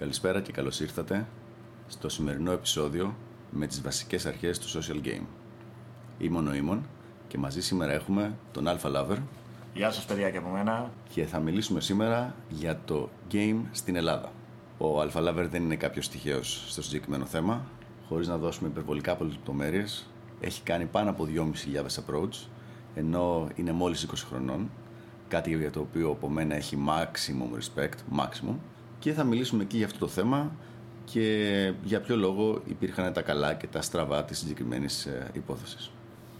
Καλησπέρα και καλώς ήρθατε στο σημερινό επεισόδιο με τις βασικές αρχές του social game. Είμαι ο Νοήμων και μαζί σήμερα έχουμε τον Alpha Lover Γεια σας παιδιά και από μένα. και θα μιλήσουμε σήμερα για το game στην Ελλάδα. Ο Alpha Lover δεν είναι κάποιος τυχαίος στο συγκεκριμένο θέμα. Χωρίς να δώσουμε υπερβολικά πολλές λεπτομέρειες, έχει κάνει πάνω από 2.500 approach, ενώ είναι μόλις 20 χρονών, κάτι για το οποίο από μένα έχει maximum respect, maximum, και θα μιλήσουμε εκεί για αυτό το θέμα και για ποιο λόγο υπήρχαν τα καλά και τα στραβά της συγκεκριμένης ε, υπόθεσης.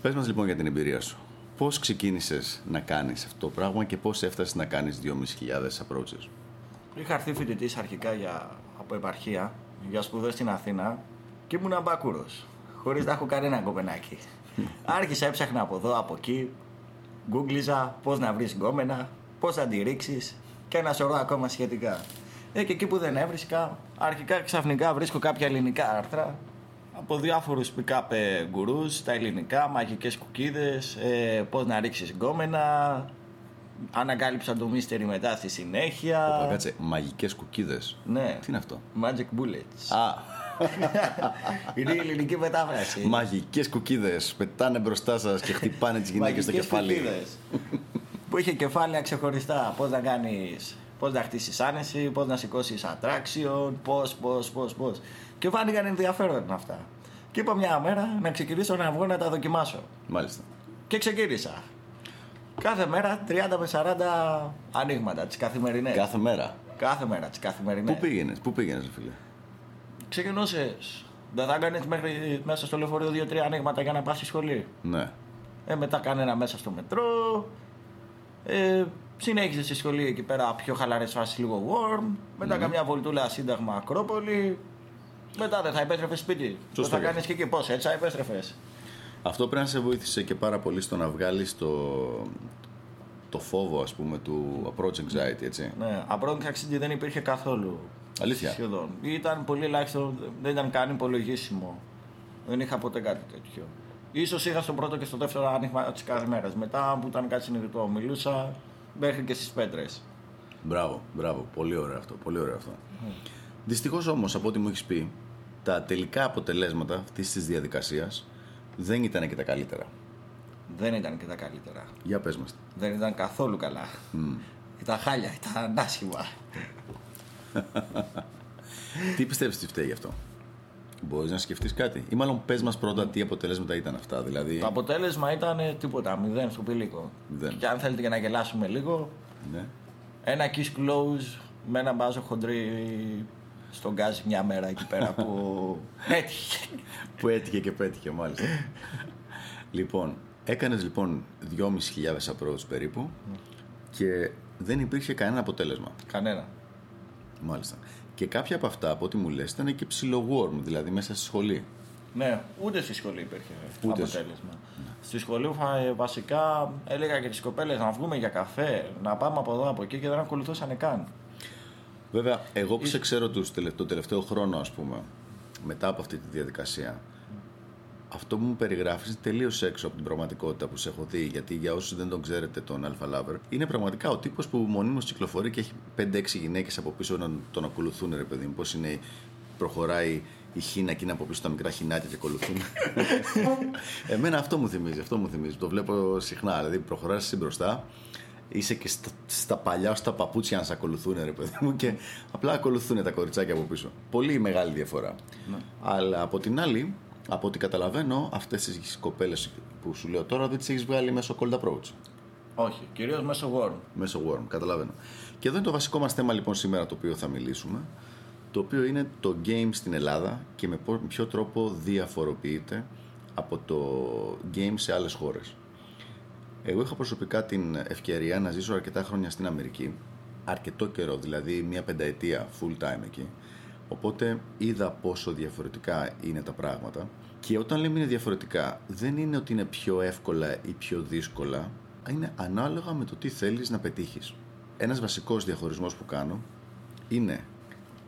Πες μας λοιπόν για την εμπειρία σου. Πώς ξεκίνησες να κάνεις αυτό το πράγμα και πώς έφτασες να κάνεις 2.500 approaches; Είχα έρθει φοιτητής αρχικά για, από επαρχία για σπουδές στην Αθήνα και ήμουν μπακούρος, χωρίς να έχω κανένα κοπενάκι. Άρχισα έψαχνα από εδώ, από εκεί, γκούγκλιζα πώς να βρεις γκόμενα, πώς να τη ρίξεις και ένα σωρό ακόμα σχετικά. Ε, και εκεί που δεν έβρισκα, αρχικά ξαφνικά βρίσκω κάποια ελληνικά άρθρα από διάφορους pick-up ε, γκουρούς, τα ελληνικά, μαγικές κουκίδες, ε, πώς να ρίξεις γκόμενα, ανακάλυψα το mystery μετά στη συνέχεια. Όπα, κάτσε, μαγικές κουκίδες. Ναι. Τι είναι αυτό; Magic Bullets. Α, Είναι η ελληνική μετάφραση. μαγικές κουκίδες. Πετάνε μπροστά σας και χτυπάνε τις γυναίκες στο Μαγικές κεφάλι. κουκίδες. που είχε κεφάλαια ξεχωριστά. Πώς να κάνεις. Πώς να χτίσεις άνεση, πώς να σηκώσεις attraction, πώς, πώς, πώς, πώς. Και φάνηκαν ενδιαφέρον αυτά. Και είπα μια μέρα να ξεκινήσω να βγω να τα δοκιμάσω. Μάλιστα. Και ξεκίνησα. Κάθε μέρα 30 με 40 ανοίγματα, τις καθημερινές. Κάθε μέρα. Κάθε μέρα, τις καθημερινές. Πού πήγαινες, πού πήγαινες ρε φίλε; Ξεκινούσες. Δεν θα κάνεις μέχρι μέσα στο λεωφορείο 2-3 ανοίγματα για να πας στη σχολή; Ναι. Ε, μετά κανένα μέσα στο μετρό. Ε, συνέχισε στη σχολή εκεί πέρα πιο χαλαρές φάσεις λίγο warm. Μετά καμιά βολτούλα σύνταγμα Ακρόπολη. Μετά δεν θα επέστρεφες σπίτι. Σωστό Το θα και κάνεις και εκεί πώς, έτσι θα επέστρεφες. Αυτό πρέπει να σε βοήθησε και πάρα πολύ στο να βγάλεις το, το φόβο ας πούμε του approach anxiety έτσι. Ναι, απρόγκη ταξίδι δεν υπήρχε καθόλου. Αλήθεια. Σχεδόν. Ήταν πολύ ελάχιστο, δεν ήταν καν υπολογίσιμο. Δεν είχα ποτέ κάτι τέτοιο. Ίσως είχα στο πρώτο και στο δεύτερο άνοιγμα της κάθε μέρα. Μετά που ήταν κάτι συνειδητό, μιλούσα μέχρι και στις πέτρες. Μπράβο, μπράβο. Πολύ ωραίο αυτό. Πολύ ωραίο αυτό. Δυστυχώς όμως από ό,τι μου έχεις πει τα τελικά αποτελέσματα αυτής της διαδικασίας δεν ήταν και τα καλύτερα. Δεν ήταν και τα καλύτερα. Για πες μας. Δεν ήταν καθόλου καλά. Ήταν χάλια, ήταν άσχημα. Τι πιστεύεις τι φταίει γι' αυτό; Μπορείς να σκεφτείς κάτι. Ή μάλλον πες μας πρώτα τι αποτελέσματα ήταν αυτά. Δηλαδή. Το αποτέλεσμα ήταν ε, τίποτα, μηδέν στο πηλίκο. Μηδέν. Και αν θέλετε και να γελάσουμε λίγο, Ναι. ένα kiss close με ένα μπάζο χοντρή στον γκάζι μια μέρα εκεί πέρα που έτυχε. Που έτυχε και πέτυχε μάλιστα. λοιπόν, έκανες λοιπόν 2.500 approach περίπου και δεν υπήρχε κανένα αποτέλεσμα. Κανένα. Μάλιστα. Και κάποια από αυτά, από ό,τι μου λες, ήταν και ψηλό warm, δηλαδή μέσα στη σχολή. Ναι, ούτε στη σχολή υπήρχε Ούτε αποτέλεσμα. Στη σχολή ε, βασικά έλεγα και τις κοπέλες να βγούμε για καφέ, να πάμε από εδώ από εκεί και δεν ακολουθούσαν καν. Βέβαια, εγώ που σε ξέρω τους, τελε- το τελευταίο χρόνο, ας πούμε, μετά από αυτή τη διαδικασία, αυτό που μου περιγράφεις είναι τελείως έξω από την πραγματικότητα που σε έχω δει. Γιατί για όσους δεν τον ξέρετε τον Alpha Lover, είναι πραγματικά ο τύπος που μονίμως κυκλοφορεί και έχει 5-6 γυναίκες από πίσω να τον ακολουθούν, ρε παιδί μου. Πώς είναι, προχωράει η χίνα και είναι από πίσω τα μικρά χινάκια και ακολουθούν. Εμένα αυτό μου θυμίζει, αυτό μου θυμίζει. Το βλέπω συχνά. Δηλαδή, προχωράς εσύ μπροστά, είσαι και στα, στα παλιά στα παπούτσια να σε ακολουθούν, ρε παιδί μου, και απλά ακολουθούν τα κοριτσάκια από πίσω. Πολύ μεγάλη διαφορά. Αλλά από την άλλη, από ό,τι καταλαβαίνω, αυτές τις κοπέλες που σου λέω τώρα δεν τις έχεις βγάλει μέσω cold approach. Όχι, κυρίως μέσω warm. Μέσω worm, καταλαβαίνω. Και εδώ είναι το βασικό μας θέμα λοιπόν σήμερα το οποίο θα μιλήσουμε. Το οποίο είναι το game στην Ελλάδα και με πο- με ποιο τρόπο διαφοροποιείται από το game σε άλλες χώρες. Εγώ είχα προσωπικά την ευκαιρία να ζήσω αρκετά χρόνια στην Αμερική. Αρκετό καιρό, δηλαδή μια πενταετία full time εκεί. Οπότε είδα πόσο διαφορετικά είναι τα πράγματα. Και όταν λέμε είναι διαφορετικά, δεν είναι ότι είναι πιο εύκολα ή πιο δύσκολα. Είναι ανάλογα με το τι θέλεις να πετύχεις. Ένας βασικός διαχωρισμός που κάνω είναι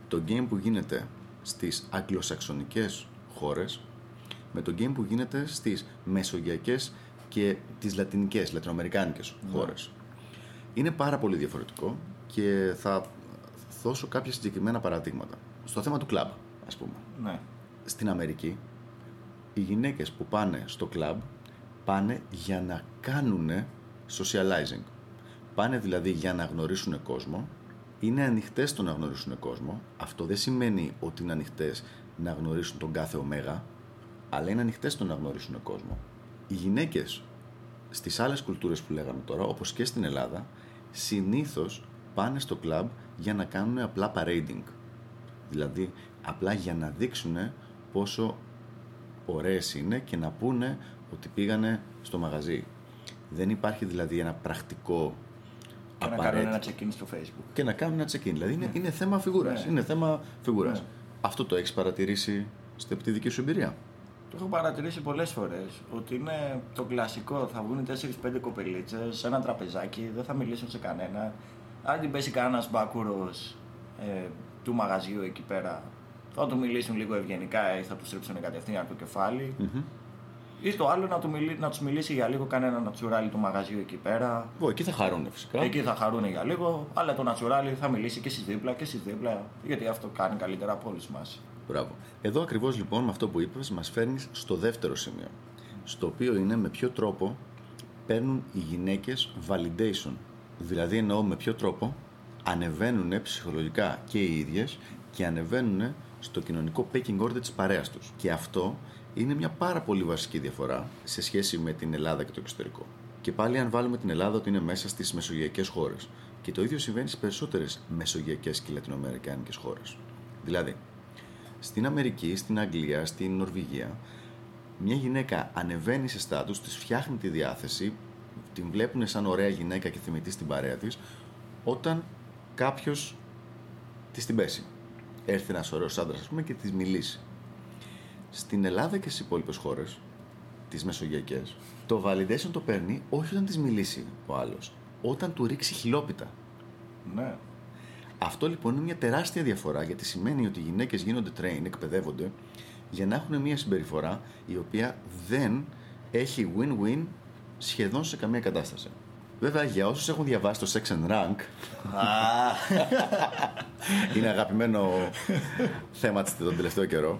το game που γίνεται στις αγγλοσαξονικές χώρες με το game που γίνεται στις μεσογειακές και τις λατινικές, λατινοαμερικάνικες χώρες. Είναι πάρα πολύ διαφορετικό και θα δώσω κάποια συγκεκριμένα παραδείγματα. Στο θέμα του κλαμπ, ας πούμε. Ναι. Στην Αμερική, οι γυναίκες που πάνε στο κλαμπ πάνε για να κάνουν socializing. Πάνε δηλαδή για να γνωρίσουν κόσμο. Είναι ανοιχτές στο να γνωρίσουν κόσμο. Αυτό δεν σημαίνει ότι είναι ανοιχτές να γνωρίσουν τον κάθε ωμέγα, αλλά είναι ανοιχτές στο να γνωρίσουν κόσμο. Οι γυναίκες στις άλλες κουλτούρες που λέγαμε τώρα, όπως και στην Ελλάδα, συνήθως πάνε στο κλαμπ για να κάνουν απλά parading. Δηλαδή, απλά για να δείξουν πόσο ωραίες είναι και να πούνε ότι πήγανε στο μαγαζί. Δεν υπάρχει δηλαδή ένα πρακτικό Και να κάνουν ένα check-in στο facebook. και να κάνουν ένα check-in. Δηλαδή είναι, είναι θέμα φιγούρας. Ναι. Είναι θέμα φιγούρας. Ναι. Αυτό το έχεις παρατηρήσει στη από τη δική σου εμπειρία; Το έχω παρατηρήσει πολλές φορές ότι είναι το κλασικό. Θα βγουν 4-5 κοπελίτσες σε ένα τραπεζάκι, δεν θα μιλήσουν σε κανένα. Αν την πέσει κανένας μπάκουρος ε, του μαγαζιού εκεί πέρα, θα του μιλήσουν λίγο ευγενικά ή θα του στρίψουν κατευθείαν το κεφάλι. Μμμ. Ή το άλλο να, του μιλήσει, να τους μιλήσει για λίγο κανένα νατσουράλι του μαγαζιού εκεί πέρα. Ω, εκεί θα χαρούν φυσικά. Εκεί θα χαρούν για λίγο, αλλά το νατσουράλι θα μιλήσει και εσείς δίπλα και εσείς δίπλα, γιατί αυτό κάνει καλύτερα από όλους μας. Μπράβο. Εδώ ακριβώς λοιπόν με αυτό που είπες μας φέρνεις στο δεύτερο σημείο. Στο οποίο είναι με ποιο τρόπο παίρνουν οι γυναίκες validation. Δηλαδή εννοώ με ποιο τρόπο ανεβαίνουν ψυχολογικά και οι ίδιες και ανεβαίνουν στο κοινωνικό pecking order της παρέας τους. Και αυτό είναι μια πάρα πολύ βασική διαφορά σε σχέση με την Ελλάδα και το εξωτερικό. Και πάλι αν βάλουμε την Ελλάδα ότι είναι μέσα στις μεσογειακές χώρες. Και το ίδιο συμβαίνει στις περισσότερες μεσογειακές και λατινοαμερικάνικες χώρες. Δηλαδή, στην Αμερική, στην Αγγλία, στην Νορβηγία, μια γυναίκα ανεβαίνει σε στάτους, της φτιάχνει τη διάθεση, την βλέπουν σαν ωραία γυναίκα και θυμητή στην παρέα της, όταν κάποιος της την πέσει. Έρθει ένας ωραίος άντρας, ας πούμε, και της μιλήσει. Στην Ελλάδα και στις υπόλοιπες χώρες, τις μεσογειακές, το validation το παίρνει όχι όταν της μιλήσει ο άλλος, όταν του ρίξει χιλόπιτα. Ναι. Αυτό λοιπόν είναι μια τεράστια διαφορά γιατί σημαίνει ότι οι γυναίκες γίνονται train, εκπαιδεύονται για να έχουν μια συμπεριφορά η οποία δεν έχει win-win σχεδόν σε καμία κατάσταση. Βέβαια, για όσους έχουν διαβάσει το Sex and Rank, είναι αγαπημένο θέμα της τον τελευταίο καιρό,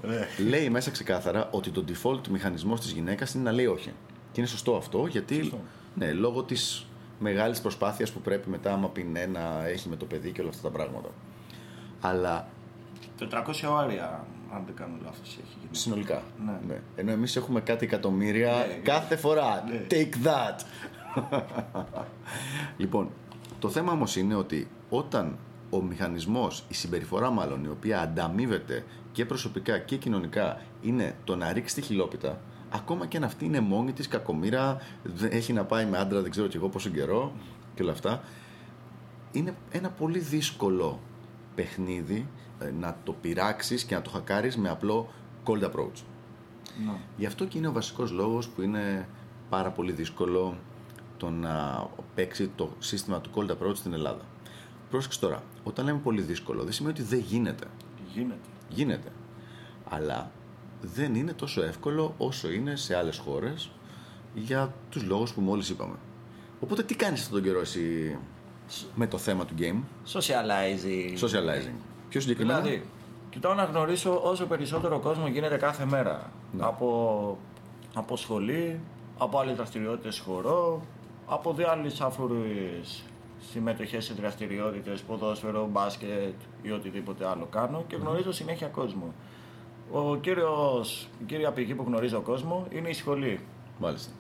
λέει μέσα ξεκάθαρα ότι το default μηχανισμός της γυναίκας είναι να λέει όχι. Και είναι σωστό αυτό γιατί, Σωστό. ναι, λόγω της μεγάλης προσπάθειας που πρέπει μετά άμα πει ναι να έχει με το παιδί και όλα αυτά τα πράγματα. Αλλά 400 ώρια, αν δεν κάνω λάθος, έχει γίνει. συνολικά. Ναι. Ενώ εμείς έχουμε κάτι εκατομμύρια Ναι. κάθε φορά. Ναι. Take that. Λοιπόν, το θέμα όμως είναι ότι όταν ο μηχανισμός, η συμπεριφορά μάλλον, η οποία ανταμείβεται και προσωπικά και κοινωνικά είναι το να ρίξει τη χιλόπιτα, ακόμα και αν αυτή είναι μόνη της κακομήρα, δεν- έχει να πάει με άντρα δεν ξέρω κι εγώ πόσο καιρό και όλα αυτά, είναι ένα πολύ δύσκολο παιχνίδι ε, να το πειράξεις και να το χακάρεις με απλό cold approach. Ναι. Γι' αυτό και είναι ο βασικός λόγος που είναι πάρα πολύ δύσκολο το να παίξει το σύστημα του cold approach στην Ελλάδα. Πρόσεξε τώρα, όταν λέμε πολύ δύσκολο, δεν σημαίνει ότι δεν γίνεται. Γίνεται. Γίνεται. Αλλά δεν είναι τόσο εύκολο όσο είναι σε άλλες χώρες για τους λόγους που μόλις είπαμε. Οπότε τι κάνεις αυτόν τον καιρό εσύ με το θέμα του game, Socializing. socializing. Πιο συγκεκριμένα, Δηλαδή, κοιτάω να γνωρίσω όσο περισσότερο κόσμο γίνεται κάθε μέρα. Ναι. Από, από σχολή, από άλλες δραστηριότητες χορό, από διάφορες άφορες συμμετοχές σε δραστηριότητες, ποδόσφαιρο, μπάσκετ ή οτιδήποτε άλλο κάνω και γνωρίζω συνέχεια κόσμο. Ο κύριος, η κύρια πηγή που γνωρίζω κόσμο είναι η σχολή. μάλιστα.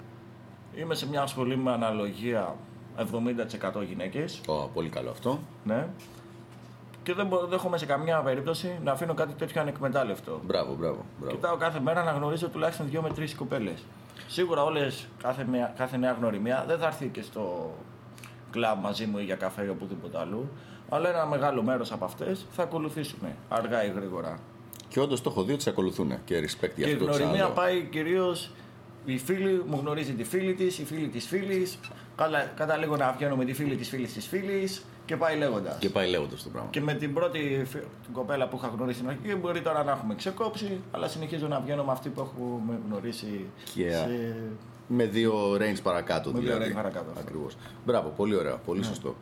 Είμαι σε μια σχολή με αναλογία 70% γυναίκες. Ω, πολύ καλό αυτό. Ναι. Και δεν μπο- δέχομαι σε καμία περίπτωση να αφήνω κάτι τέτοιο ανεκμετάλλευτο. Μπράβο, μπράβο. μπράβο. Κοιτάω κάθε μέρα να γνωρίζω τουλάχιστον δύο με τρεις κοπέλες. Σίγουρα όλες, κάθε, μια- κάθε νέα γνωριμία δεν θα έρθει και στο κλαμπ μαζί μου ή για καφέ ή οπουδήποτε αλλού. Αλλά ένα μεγάλο μέρος από αυτές θα ακολουθήσουν αργά ή γρήγορα. Και όντως το έχω δει ότι σε ακολουθούν και respect για και η αυτό το γνωριμία ξαναλέω. πάει κυρίως. Η φίλη μου γνωρίζει τη φίλη της, η φίλη της φίλης. Καταλήγω να βγαίνω με τη φίλη της φίλης της φίλης και πάει λέγοντας. Και πάει λέγοντας το πράγμα. Και με την πρώτη φι- την κοπέλα που είχα γνωρίσει στην αρχή μπορεί τώρα να έχουμε ξεκόψει, αλλά συνεχίζω να βγαίνω με αυτή που έχουμε γνωρίσει. Και, σε... Με δύο range παρακάτω. Με δύο δηλαδή. range παρακάτω, αυτό. Ακριβώς. Μπράβο, πολύ ωραία, πολύ Ναι. σωστό.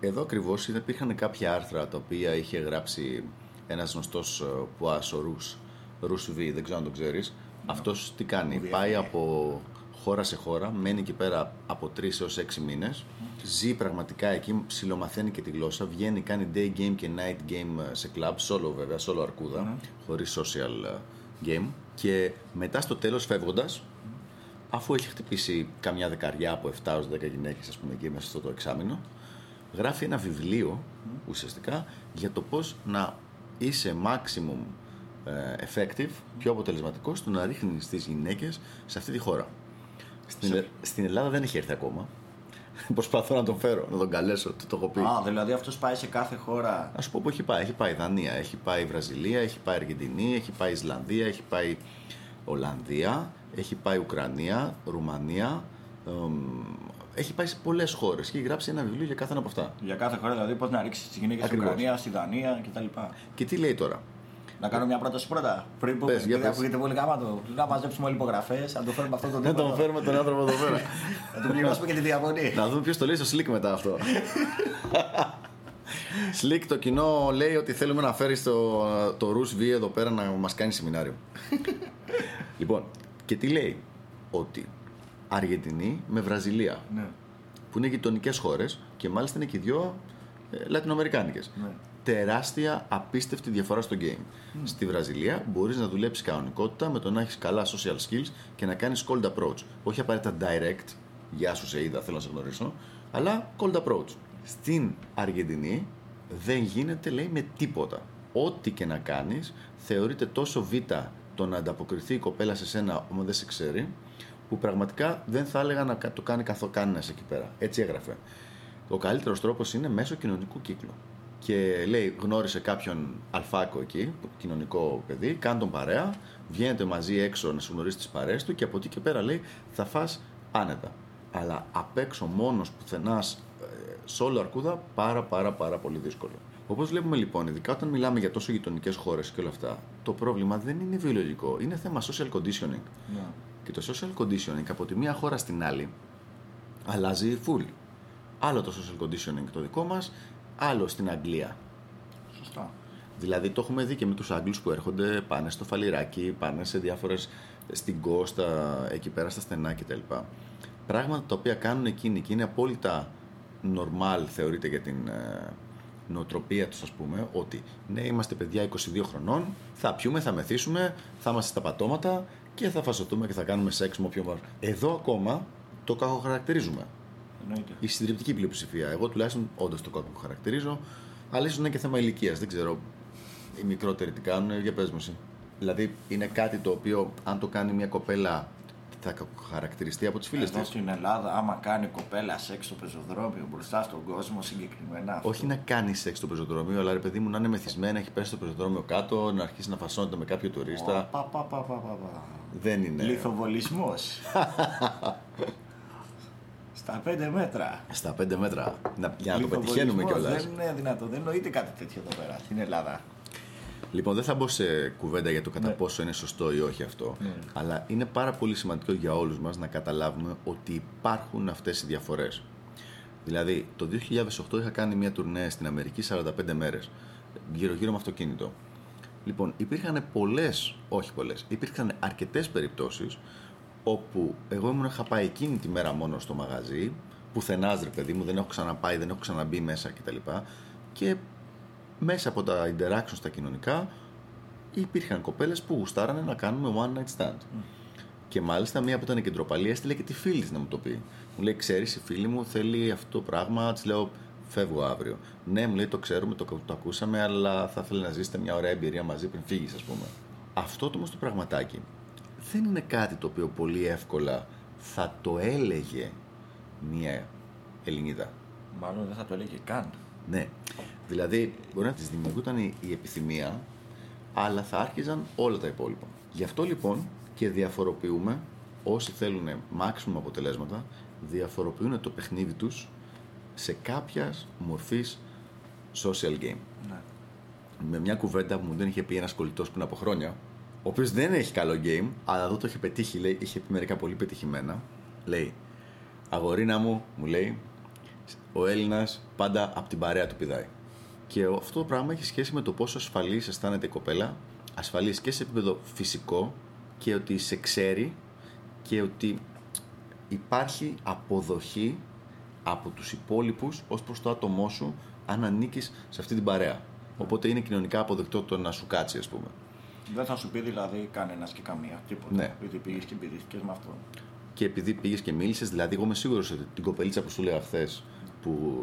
εδώ ακριβώς υπήρχαν κάποια άρθρα τα οποία είχε γράψει ένας γνωστός Πουάς, ο Ρους, Ρους V, δεν ξέρω αν το ξέρεις. Αυτός τι κάνει, Μου πάει διέφυγε. από χώρα σε χώρα, μένει εκεί πέρα από 3 έως 6 μήνες, ζει πραγματικά εκεί, ψιλομαθαίνει και τη γλώσσα, βγαίνει, κάνει day game και night game σε club, solo βέβαια, solo αρκούδα, Ναι. χωρίς social ε, game και μετά στο τέλος φεύγοντας αφού έχει χτυπήσει καμιά δεκαριά από 7 έως 10 γυναίκες ας πούμε εκεί μέσα στο το εξάμεινο γράφει ένα βιβλίο ουσιαστικά για το πώς να είσαι maximum ε, effective, πιο αποτελεσματικός στο να ρίχνεις τις γυναίκες σε αυτή τη χώρα. Στην, Σε- Ε- στην Ελλάδα δεν έχει έρθει ακόμα. Προσπαθώ να τον φέρω, να τον καλέσω, το, το έχω πει. Α, δηλαδή αυτός πάει σε κάθε χώρα. Α σου πω που έχει πάει. Έχει πάει Δανία, έχει πάει Βραζιλία, έχει πάει Αργεντινή, έχει πάει Ισλανδία, έχει πάει Ολλανδία, έχει πάει Ουκρανία, Ρουμανία. εμ, έχει πάει σε πολλές χώρες και έχει γράψει ένα βιβλίο για κάθε ένα από αυτά. Για κάθε χώρα, δηλαδή πώς να ρίξεις τις γυναίκες στην Ακριβώς. Ουκρανία, στη Δανία κτλ. Και τι λέει τώρα; Να κάνω μια πρόταση πρώτα. Πριν πούμε, Πες, για επειδή πες. ακούγεται πολύ γάματο, να μαζέψουμε όλοι υπογραφές, να το φέρουμε αυτόν τον Να τύπο. τον εδώ. φέρουμε τον άνθρωπο εδώ πέρα. Να του πληρώσουμε και τη διαμονή. Να δούμε ποιος το λέει στο Slick μετά αυτό. Slick το κοινό λέει ότι θέλουμε να φέρεις το, το Rus V εδώ πέρα να μας κάνει σεμινάριο. λοιπόν, και τι λέει; Ότι Αργεντινή με Βραζιλία Ναι. που είναι γειτονικές χώρες και μάλιστα είναι και οι δυο ε, λατινοαμερικάνικες. Ναι. Τεράστια, απίστευτη διαφορά στο game. Στη Βραζιλία μπορείς να δουλέψεις κανονικότητα με το να έχεις καλά social skills και να κάνεις cold approach. Όχι απαραίτητα direct, γεια σου σε είδα, θέλω να σε γνωρίσω, αλλά cold approach. Στην Αργεντινή δεν γίνεται, λέει, με τίποτα. Ό,τι και να κάνεις, θεωρείται τόσο β το να ανταποκριθεί η κοπέλα σε σένα όμως δεν σε ξέρει, που πραγματικά δεν θα έλεγα να κα- το κάνει καθό κανένα εκεί πέρα. Έτσι έγραφε. Ο καλύτερος τρόπος είναι μέσω κοινωνικού κύκλου. Και λέει, γνώρισε κάποιον αλφάκο εκεί, κοινωνικό παιδί, κάνε τον παρέα, βγαίνετε μαζί έξω να σου γνωρίσει τις παρέες του και από εκεί και πέρα λέει θα φας άνετα. Αλλά απ' έξω μόνος πουθενά σε όλο αρκούδα πάρα πάρα πάρα πολύ δύσκολο. Όπως βλέπουμε λοιπόν, ειδικά όταν μιλάμε για τόσο γειτονικές χώρες και όλα αυτά, το πρόβλημα δεν είναι βιολογικό, είναι θέμα social conditioning. Ναι. Και το social conditioning από τη μία χώρα στην άλλη αλλάζει full. Άλλο το social conditioning το δικό μας, άλλο στην Αγγλία. Σωστά. Δηλαδή το έχουμε δει και με τους Άγγλους που έρχονται, πάνε στο φαλιράκι, πάνε σε διάφορες, στην Κώστα, εκεί πέρα στα στενά κτλ. Πράγματα τα οποία κάνουν εκείνοι και είναι απόλυτα normal θεωρείται για την ε, νοοτροπία τους ας πούμε, ότι ναι είμαστε παιδιά 22 χρονών, θα πιούμε, θα μεθύσουμε, θα είμαστε στα πατώματα και θα φασωτούμε και θα κάνουμε σεξ με όποιον μας. Εδώ ακόμα το κακοχαρακτηρίζουμε Εννοείται. η συντριπτική πλειοψηφία. Εγώ τουλάχιστον όντως το κόπο που χαρακτηρίζω. Αλλά ίσως είναι και θέμα ηλικίας. Δεν ξέρω οι μικρότεροι τι κάνουν. Για πες μου εσύ. Δηλαδή είναι κάτι το οποίο αν το κάνει μια κοπέλα θα χαρακτηριστεί από τις φίλες Εδώ της; στην Ελλάδα, άμα κάνει κοπέλα σεξ στο πεζοδρόμιο μπροστά στον κόσμο συγκεκριμένα. αυτό. Όχι να κάνει σεξ στο πεζοδρόμιο, αλλά ρε παιδί μου να είναι μεθυσμένα, έχει πέσει στο πεζοδρόμιο κάτω, να αρχίσει να φασώνεται με κάποιο τουρίστα. Πα, πα, πα, πα, πα, πα. Δεν είναι. Λιθοβολισμός. Στα πέντε μέτρα. Στα πέντε μέτρα. Να, για να το Λιθοβολισμός πετυχαίνουμε κιόλας. Δεν είναι δυνατό. Δεν νοείται κάτι τέτοιο εδώ πέρα στην Ελλάδα. Λοιπόν, δεν θα μπω σε κουβέντα για το κατά Ναι. πόσο είναι σωστό ή όχι αυτό. Ναι. Αλλά είναι πάρα πολύ σημαντικό για όλους μας να καταλάβουμε ότι υπάρχουν αυτές οι διαφορές. Δηλαδή, το 2008 είχα κάνει μια τουρνέ στην Αμερική 45 μέρες, γύρω-γύρω με αυτοκίνητο. Λοιπόν, υπήρχαν πολλές, όχι πολλές, υπήρχαν αρκετές περιπτώσεις όπου εγώ ήμουν είχα πάει εκείνη τη μέρα μόνο στο μαγαζί, πουθενάς ρε παιδί μου, δεν έχω ξαναπάει, δεν έχω ξαναμπεί μέσα κτλ. Και μέσα από τα interactions τα κοινωνικά υπήρχαν κοπέλες που γουστάρανε να κάνουμε one night stand. Και μάλιστα μία που ήταν κεντροπαλή έστειλε και τη φίλη της να μου το πει. Μου λέει: Ξέρεις, η φίλη μου θέλει αυτό το πράγμα. Της λέω: Φεύγω αύριο. Ναι, μου λέει: Το ξέρουμε, το, το ακούσαμε, αλλά θα ήθελα να ζήσετε μια ωραία εμπειρία μαζί πριν φύγεις, ας πούμε. Αυτό το όμως το πραγματάκι δεν είναι κάτι το οποίο πολύ εύκολα θα το έλεγε μια Ελληνίδα. Μάλλον δεν θα το έλεγε καν. Ναι. Δηλαδή, μπορεί να της δημιουργούταν η, η επιθυμία, αλλά θα άρχιζαν όλα τα υπόλοιπα. Γι' αυτό λοιπόν και διαφοροποιούμε όσοι θέλουν maximum αποτελέσματα, διαφοροποιούν το παιχνίδι τους σε κάποια μορφής social game. Ναι. Με μια κουβέντα που μου δεν είχε πει ένας κολλητός πριν από χρόνια, ο οποίος δεν έχει καλό game, αλλά εδώ το είχε πετύχει, λέει, είχε πει μερικά πολύ πετυχημένα. Λέει, Αγορίνα μου, μου λέει, Ο Έλληνας πάντα από την παρέα του πηδάει. Και αυτό το πράγμα έχει σχέση με το πόσο ασφαλής αισθάνεται η κοπέλα, ασφαλής και σε επίπεδο φυσικό και ότι σε ξέρει και ότι υπάρχει αποδοχή από τους υπόλοιπους ως προς το άτομό σου αν ανήκεις σε αυτή την παρέα. Οπότε είναι κοινωνικά αποδεκτό το να σου κάτσει, ας πούμε. Δεν θα σου πει δηλαδή κανένας και καμία. Τίποτα. Ναι. Επειδή πήγες και πηδήθηκε με αυτό. Και επειδή πήγες και μίλησες, δηλαδή, εγώ είμαι σίγουρος ότι την κοπελίτσα που σου έλεγα χθες, που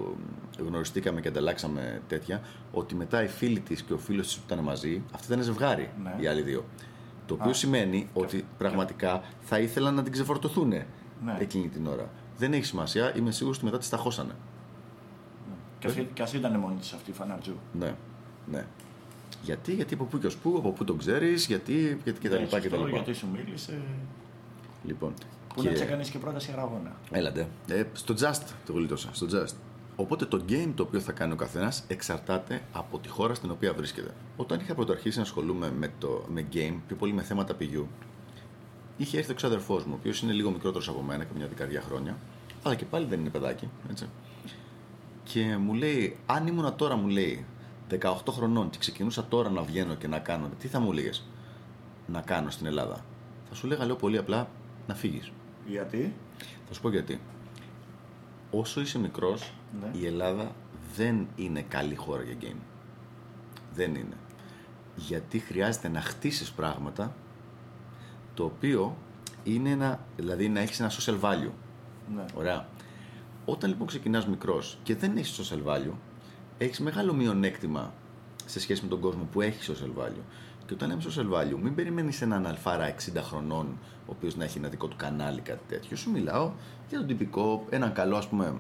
γνωριστήκαμε και ανταλλάξαμε τέτοια, ότι μετά οι φίλοι της και ο φίλος της που ήταν μαζί, αυτοί ήταν ζευγάρι Ναι. οι άλλοι δύο. Το οποίο Α, σημαίνει ότι πραγματικά θα ήθελαν να την ξεφορτωθούν Ναι. εκείνη την ώρα. Δεν έχει σημασία, είμαι σίγουρος ότι μετά τη τα χώσανε. Και ας- Και α ήταν μόνη της αυτή η φανατζού. Ναι, ναι. Γιατί, γιατί από πού και ως πού, από πού τον ξέρεις, γιατί γιατί και τα λοιπά και τα σωστό, λοιπά. Γιατί σου μίλησε. Λοιπόν, Πού να ξεκανεί και πρόταση αγώνα. Έλατε. Ε, στο Just το γλίτωσα. Στο Just. Οπότε το game το οποίο θα κάνει ο καθένας εξαρτάται από τη χώρα στην οποία βρίσκεται. Όταν είχα πρωτοαρχίσει να ασχολούμαι με, το, με game, πιο πολύ με θέματα πηγιού, είχε έρθει ο ξαδερφό μου, ο οποίος είναι λίγο μικρότερος από μένα και μια δεκαετία χρόνια, αλλά και πάλι δεν είναι παιδάκι. Έτσι. Και μου λέει, αν ήμουνα τώρα, μου λέει, 18 χρονών και ξεκινούσα τώρα να βγαίνω και να κάνω, τι θα μου έλεγες να κάνω στην Ελλάδα; Θα σου λέγα, λέω πολύ απλά, να φύγεις. Γιατί; Θα σου πω γιατί. Όσο είσαι μικρός, Ναι. η Ελλάδα δεν είναι καλή χώρα για game. Δεν είναι. Γιατί χρειάζεται να χτίσεις πράγματα το οποίο είναι ένα, δηλαδή να έχεις ένα social value. Ναι. Ωραία. Όταν λοιπόν ξεκινάς μικρός και δεν έχεις social value, έχεις μεγάλο μειονέκτημα σε σχέση με τον κόσμο που έχεις social value. Και όταν λέμε social value, μην περιμένεις έναν αλφάρα 60 χρονών, ο οποίος να έχει ένα δικό του κανάλι, κάτι τέτοιο. Σου μιλάω για τον τυπικό, έναν καλό ας πούμε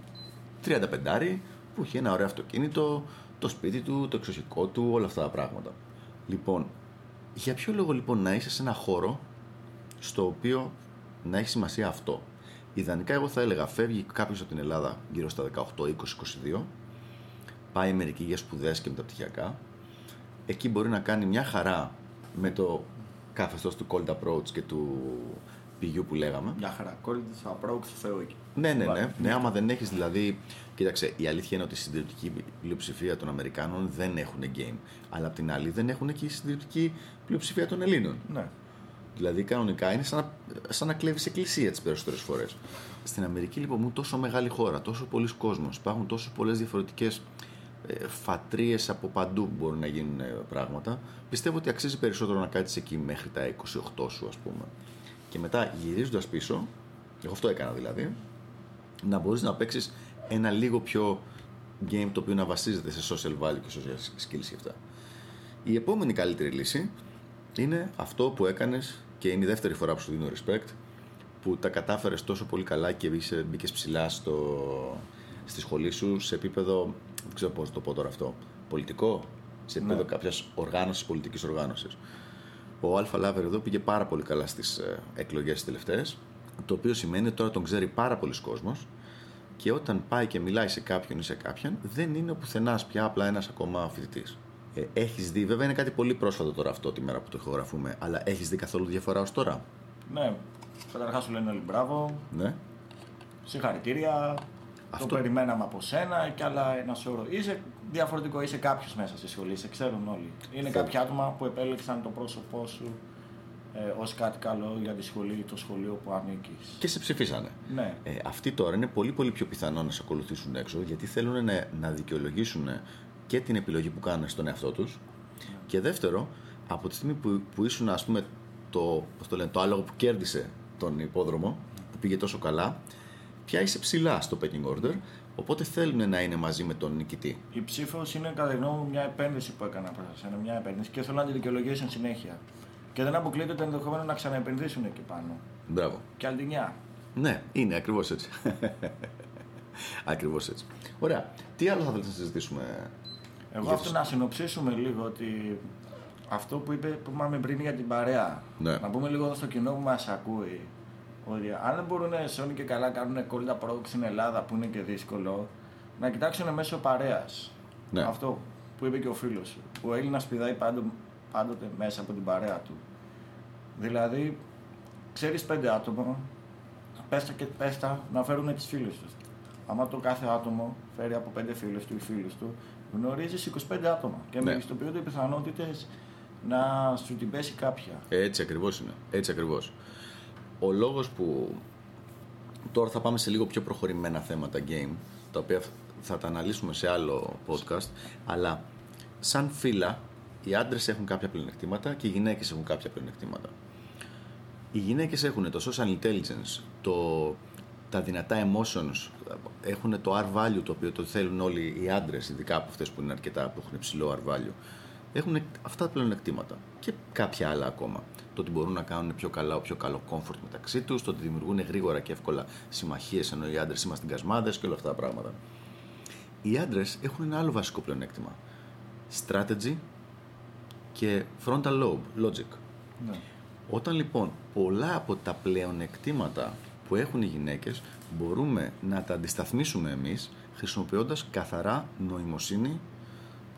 35 που έχει ένα ωραίο αυτοκίνητο, το σπίτι του, το εξωσικό του, όλα αυτά τα πράγματα. Λοιπόν, για ποιο λόγο λοιπόν να είσαι σε ένα χώρο στο οποίο να έχει σημασία αυτό; Ιδανικά, εγώ θα έλεγα, φεύγει κάποιος από την Ελλάδα γύρω στα 18, 20, 22, πάει μερική για σπουδές και μεταπτυχιακά. Εκεί μπορεί να κάνει μια χαρά με το καθεστώς του cold approach και του πηγιού που λέγαμε. Μια χαρά. Κόλλητη στο approach του Θεού εκεί. Ναι, ναι, ναι. Βάλε. ναι άμα δεν έχεις δηλαδή. Κοίταξε, η αλήθεια είναι ότι η συντριπτική πλειοψηφία των Αμερικάνων δεν έχουν game. Αλλά απ' την άλλη δεν έχουν και η συντριπτική πλειοψηφία των Ελλήνων. Ναι. Δηλαδή, κανονικά είναι σαν να, σαν να κλέβεις εκκλησία τις περισσότερες φορές. Στην Αμερική, λοιπόν, μου τόσο μεγάλη χώρα, τόσο πολλοί κόσμος, υπάρχουν τόσο πολλές διαφορετικές ε, φατρίες από παντού που μπορούν να γίνουν ε, πράγματα. Πιστεύω ότι αξίζει περισσότερο να κάτσεις εκεί μέχρι τα 28 σου, ας πούμε. Και μετά γυρίζοντας πίσω, εγώ αυτό έκανα δηλαδή, να μπορείς να παίξεις ένα λίγο πιο game το οποίο να βασίζεται σε social value και social skills και αυτά. Η επόμενη καλύτερη λύση είναι αυτό που έκανες και είναι η δεύτερη φορά που σου δίνω respect που τα κατάφερες τόσο πολύ καλά και μπήκες ψηλά στο, στη σχολή σου σε επίπεδο. Δεν ξέρω πώς να το πω τώρα αυτό. Πολιτικό, σε επίπεδο Ναι. κάποιας οργάνωσης, πολιτικής οργάνωσης. Ο Αλφα Λάβερ εδώ πήγε πάρα πολύ καλά στις εκλογές τελευταίες. Το οποίο σημαίνει ότι τώρα τον ξέρει πάρα πολλοί κόσμος και όταν πάει και μιλάει σε κάποιον ή σε κάποιον, δεν είναι πουθενάς πια απλά ένας ακόμα φοιτητής. Ε, έχεις δει, βέβαια είναι κάτι πολύ πρόσφατο τώρα αυτό τη μέρα που το ηχογραφούμε, αλλά έχεις δει καθόλου διαφορά ως τώρα; Ναι. Καταρχάς σου λένε όλοι μπράβο. Ναι. Συγχαρητήρια. Αυτό- Το περιμέναμε από σένα και άλλα ένα σώρο. Είσαι διαφορετικό, είσαι κάποιος μέσα στη σχολή, σε ξέρουν όλοι. Είναι Θέλω. κάποια άτομα που επέλεξαν το πρόσωπό σου ε, ως κάτι καλό για τη σχολή ή το σχολείο που ανήκεις. Και σε ψηφίσανε. Ναι. Ε, αυτοί τώρα είναι πολύ πολύ πιο πιθανό να σε ακολουθήσουν έξω γιατί θέλουν να, να δικαιολογήσουν και την επιλογή που κάνουν στον εαυτό τους. Και δεύτερο, από τη στιγμή που, που ήσουν ας πούμε το, πώς το, λένε, το άλογο που κέρδισε τον υπόδρομο, που πήγε τόσο καλά, πια είσαι ψηλά στο pecking order, οπότε θέλουν να είναι μαζί με τον νικητή. Η ψήφος είναι κατά τη γνώμη μου μια επένδυση που έκανα προ εσένα. Μια επένδυση και θέλω να τη δικαιολογήσουν συνέχεια. Και δεν αποκλείεται το ενδεχόμενο να ξαναεπενδύσουν εκεί πάνω. Μπράβο. Και αλτινιά. Ναι, είναι ακριβώς έτσι. ακριβώς έτσι. Ωραία. Τι άλλο θα θέλετε να συζητήσουμε. Εγώ για αυτό τις- να συνοψίσουμε λίγο ότι αυτό που είπε που είπαμε πριν για την παρέα. Ναι. Να πούμε λίγο εδώ στο κοινό που μας ακούει. Ότι αν δεν μπορούν σώνει και καλά κάνουν cold approach στην Ελλάδα που είναι και δύσκολο, να κοιτάξουν μέσω παρέας. Ναι. Αυτό που είπε και ο φίλος σου. Ο Έλληνας πηδάει πάντο, πάντοτε μέσα από την παρέα του. Δηλαδή, ξέρεις πέντε άτομα, πέστα και πέστα να φέρουν τις φίλες τους. άμα το κάθε άτομο φέρει από πέντε φίλου του ή φίλους του, γνωρίζεις 25 άτομα. Και Ναι. μεγιστοποιούνται οι πιθανότητες να σου την πέσει κάποια. Έτσι ακριβώς είναι. Έτσι ακριβώς. Ο λόγος που τώρα θα πάμε σε λίγο πιο προχωρημένα θέματα game, τα οποία θα τα αναλύσουμε σε άλλο podcast, αλλά σαν φύλλα οι άντρες έχουν κάποια πλεονεκτήματα και οι γυναίκες έχουν κάποια πλεονεκτήματα. Οι γυναίκες έχουν το social intelligence, το, τα δυνατά emotions, έχουν το R value το οποίο το θέλουν όλοι οι άντρες, ειδικά από αυτές που είναι αρκετά, που έχουν υψηλό R value. Έχουν αυτά τα πλεονεκτήματα και κάποια άλλα ακόμα. Το ότι μπορούν να κάνουν πιο καλά, πιο καλό comfort μεταξύ τους, το ότι δημιουργούν γρήγορα και εύκολα συμμαχίες ενώ οι άντρες είμαστε γκασμάδες και όλα αυτά τα πράγματα. Οι άντρες έχουν ένα άλλο βασικό πλεονέκτημα. Strategy και frontal lobe, logic. Ναι. Όταν λοιπόν πολλά από τα πλεονεκτήματα που έχουν οι γυναίκες μπορούμε να τα αντισταθμίσουμε εμείς χρησιμοποιώντας καθαρά νοημοσύνη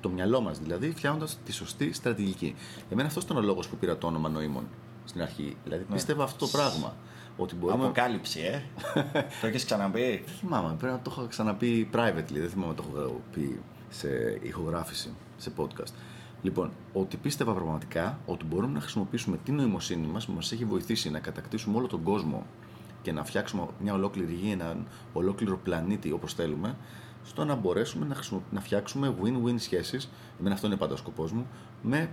το μυαλό μας δηλαδή φτιάχνοντας τη σωστή στρατηγική. Εμένα αυτός ήταν ο λόγος που πήρα το όνομα νοήμων στην αρχή. Δηλαδή πίστευα αυτό το πράγμα. Ότι μπορούμε... Αποκάλυψη, ε. το έχεις ξαναπεί; Δεν θυμάμαι, πρέπει να το έχω ξαναπεί privately, δεν θυμάμαι να το έχω πει σε ηχογράφηση, σε podcast. Λοιπόν, ότι πίστευα πραγματικά ότι μπορούμε να χρησιμοποιήσουμε την νοημοσύνη μας που μας έχει βοηθήσει να κατακτήσουμε όλο τον κόσμο και να φτιάξουμε μια ολόκληρη γη, έναν ολόκληρο πλανήτη όπως θέλουμε, στο να μπορέσουμε να, χρησιμο... να φτιάξουμε win-win σχέσεις, εμένα αυτό είναι πάντα ο σκοπός μου, με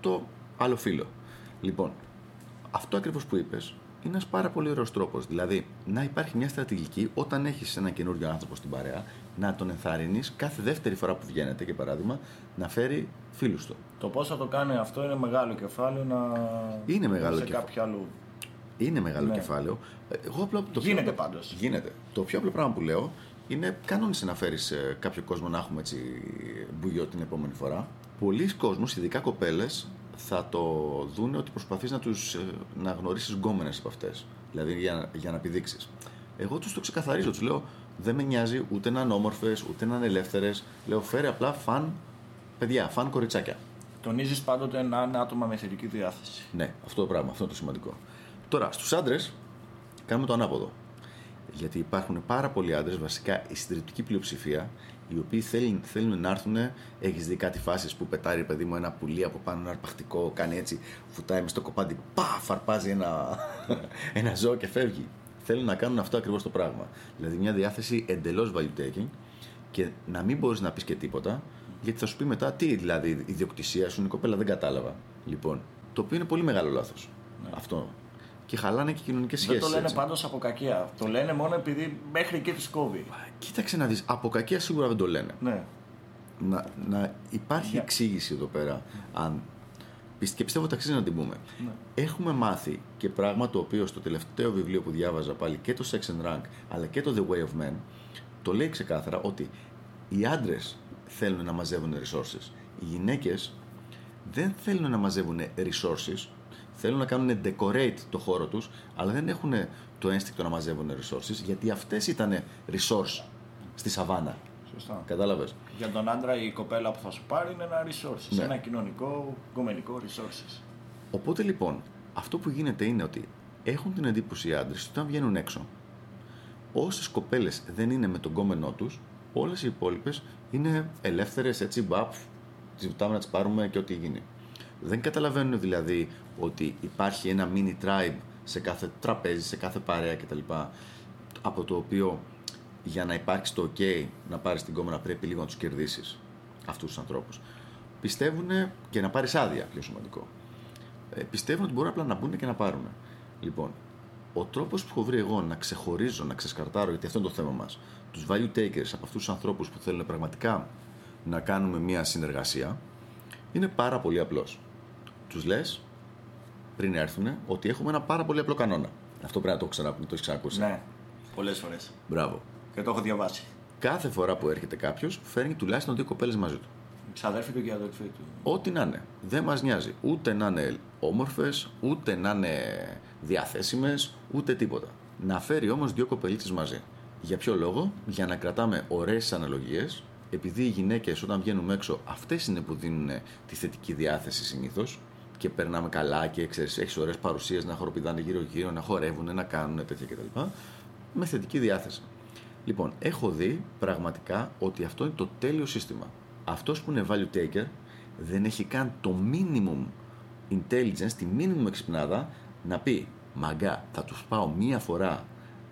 το άλλο φύλλο. Λοιπόν, αυτό ακριβώς που είπες είναι ένας πάρα πολύ ωραίος τρόπος. Δηλαδή, να υπάρχει μια στρατηγική όταν έχεις ένα καινούριο άνθρωπο στην παρέα, να τον ενθαρρύνεις κάθε δεύτερη φορά που βγαίνετε, για παράδειγμα, να φέρει φίλους του. Το πώς θα το κάνει αυτό είναι μεγάλο κεφάλαιο να. Είναι μεγάλο σε κεφάλαιο. κάποιο άλλο. Είναι μεγάλο Ναι. κεφάλαιο. Ε, Εγώ απλά, το πιο Γίνεται απλό- πάντως. Γίνεται. Το πιο απλό πράγμα που λέω είναι κανόνισε να φέρεις κάποιο κόσμο να έχουμε έτσι μπουγιό την επόμενη φορά. Πολλοί κόσμος, ειδικά κοπέλες, θα το δούνε ότι προσπαθείς να, τους, ε, να γνωρίσεις γκόμενες από αυτές. Δηλαδή για, για να πηδήξει. Εγώ τους το ξεκαθαρίζω. Τους λέω δεν με νοιάζει ούτε να είναι όμορφες, ούτε να είναι ελεύθερες. Λέω φέρε απλά φαν παιδιά, φαν κοριτσάκια. Τονίζεις πάντοτε να είναι άτομα με θετική διάθεση. Ναι, αυτό το πράγμα, αυτό είναι το σημαντικό. Τώρα, στους άντρες κάνουμε το ανάποδο. Γιατί υπάρχουν πάρα πολλοί άντρες, βασικά η συντριπτική πλειοψηφία, οι οποίοι θέλουν, θέλουν να έρθουν. Έχεις δει κάτι φάσεις που πετάρει, παιδί μου, ένα πουλί από πάνω, ένα αρπακτικό, κάνει έτσι, φουτάει μες στο κοπάντι, πα, φαρπάζει ένα, ένα ζώο και φεύγει. Θέλουν να κάνουν αυτό ακριβώς το πράγμα. Δηλαδή, μια διάθεση εντελώς value taking και να μην μπορείς να πεις και τίποτα, γιατί θα σου πει μετά τι, δηλαδή, η ιδιοκτησία σου είναι η κοπέλα, δεν κατάλαβα. Λοιπόν, το οποίο είναι πολύ μεγάλο λάθος. Αυτό. Και χαλάνε και κοινωνικές σχέσει. Ναι. Δεν το λένε πάντως από κακία. Το λένε μόνο επειδή μέχρι εκεί τους κόβει. Κοίταξε να δεις, από κακία σίγουρα δεν το λένε. Ναι. Να, να υπάρχει Για- εξήγηση εδώ πέρα. Αν, πισ- και πιστεύω ότι αξίζει να την πούμε. Ναι. Έχουμε μάθει και πράγμα το οποίο στο τελευταίο βιβλίο που διάβαζα πάλι και το Sex and Rank αλλά και το The Way of Men το λέει ξεκάθαρα ότι οι άντρες θέλουν να μαζεύουν resources. Οι γυναίκες δεν θέλουν να μαζεύουν resources, θέλουν να κάνουν decorate το χώρο τους, αλλά δεν έχουν το ένστικτο να μαζεύουν resources, γιατί αυτές ήταν resource στη σαβάνα. Σωστά. Κατάλαβες. Για τον άντρα η κοπέλα που θα σου πάρει είναι ένα resources. Ναι. Ένα κοινωνικό, οικομενικό resources. Οπότε λοιπόν, αυτό που γίνεται είναι ότι έχουν την εντύπωση οι άντρες ότι όταν βγαίνουν έξω, όσες κοπέλες δεν είναι με τον κόμενό τους, όλες οι υπόλοιπες είναι ελεύθερες έτσι, μπαπ, τις ζητάμε να τις πάρουμε και ό,τι γίνει. Δεν καταλαβαίνουν δηλαδή ότι υπάρχει ένα mini tribe σε κάθε τραπέζι, σε κάθε παρέα κτλ. Από το οποίο για να υπάρξει το OK να πάρεις την κόμενα πρέπει λίγο να τους κερδίσεις αυτούς τους ανθρώπους. Πιστεύουν και να πάρεις άδεια, πιο σημαντικό ε, πιστεύουν ότι μπορούν απλά να μπουν και να πάρουν. Λοιπόν, ο τρόπος που έχω βρει εγώ να ξεχωρίζω, να ξεσκαρτάρω, γιατί αυτό είναι το θέμα μας, τους value takers από αυτούς τους ανθρώπους που θέλουν πραγματικά να κάνουμε μια συνεργασία, είναι πάρα πολύ απλός. Τους λες πριν έρθουν ότι έχουμε ένα πάρα πολύ απλό κανόνα. Αυτό πρέπει να το, ξανα, το έχεις ξανακούσει. Ναι. Πολλές φορές. Μπράβο. Και το έχω διαβάσει. Κάθε φορά που έρχεται κάποιος, φέρνει τουλάχιστον δύο κοπέλες μαζί του. Ξαδέρφη του και αδερφή του. Ό,τι να είναι. Δεν μας νοιάζει. Ούτε να είναι όμορφες, ούτε να είναι διαθέσιμες, ούτε τίποτα. Να φέρει όμως δύο κοπελίτσες μαζί. Για ποιο λόγο; Για να κρατάμε ωραίες αναλογίες, επειδή οι γυναίκες όταν βγαίνουμε έξω, αυτές είναι που δίνουν τη θετική διάθεση συνήθως και περνάμε καλά και ξέρεις, έχεις ωραίες παρουσίες να χοροπηδάνε γύρω-γύρω, να χορεύουν, να κάνουν τέτοια κτλ. Με θετική διάθεση. Λοιπόν, έχω δει πραγματικά ότι αυτό είναι το τέλειο σύστημα. Αυτός που είναι value taker δεν έχει καν το minimum intelligence, τη minimum εξυπνάδα να πει Μαγκά, θα τους πάω μία φορά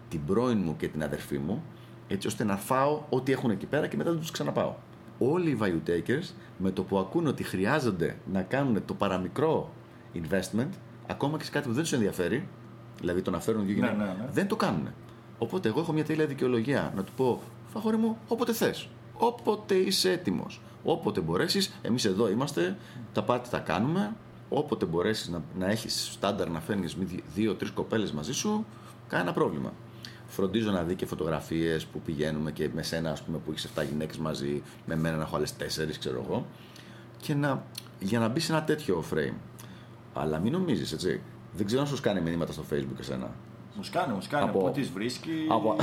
την πρώην μου και την αδερφή μου, έτσι ώστε να φάω ό,τι έχουν εκεί πέρα και μετά δεν τους ξαναπάω. Όλοι οι value takers με το που ακούν ότι χρειάζονται να κάνουν το παραμικρό investment, ακόμα και σε κάτι που δεν τους ενδιαφέρει, δηλαδή το να φέρουν δύο Ναι, γυναίκες, ναι, ναι. δεν το κάνουν. Οπότε εγώ έχω μια τέλεια δικαιολογία να του πω, φαγόρι μου, όποτε θες. Όποτε είσαι έτοιμος. Όποτε μπορέσεις, εμείς εδώ είμαστε, τα πάτη τα κάνουμε. Όποτε μπορέσεις να, να έχεις στάνταρ να φέρνεις δύο-τρει κοπέλες μαζί σου, κανένα πρόβλημα. Φροντίζω να δει και φωτογραφίες που πηγαίνουμε και με σένα, ας πούμε, που έχεις 7 γυναίκες μαζί, με μένα να έχω άλλες 4, ξέρω εγώ. Και να, για να μπει σε ένα τέτοιο frame. Αλλά μην νομίζεις, έτσι. Δεν ξέρω αν σου κάνει μηνύματα στο facebook εσένα. Μου σκάνε, μου σκάνε. Από- Πού τι βρίσκεις. Από...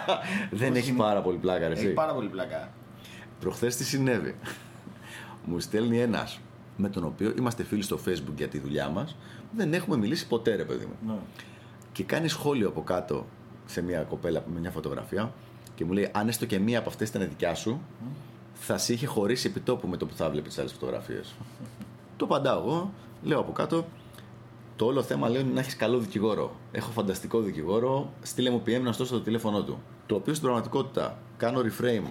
Δεν έχεις είναι- πάρα πολύ πλάκα, ρε, Έχει εσύ. πάρα πολύ πλακά. Προχθές τι συνέβη. Μου στέλνει ένας με τον οποίο είμαστε φίλοι στο facebook για τη δουλειά μας. Δεν έχουμε μιλήσει ποτέ, ρε παιδί μου. Ναι. Και κάνει σχόλιο από κάτω σε μια κοπέλα με μια φωτογραφία και μου λέει: Αν έστω και μία από αυτές ήταν δικιά σου, θα σε είχε χωρίσει επιτόπου με το που θα βλέπεις τις άλλες φωτογραφίες. το απαντάω εγώ, λέω από κάτω. Το όλο θέμα λέω είναι να έχεις καλό δικηγόρο. Έχω φανταστικό δικηγόρο. Στείλε μου PM να στώσω το τηλέφωνό του. Το οποίο στην πραγματικότητα κάνω reframe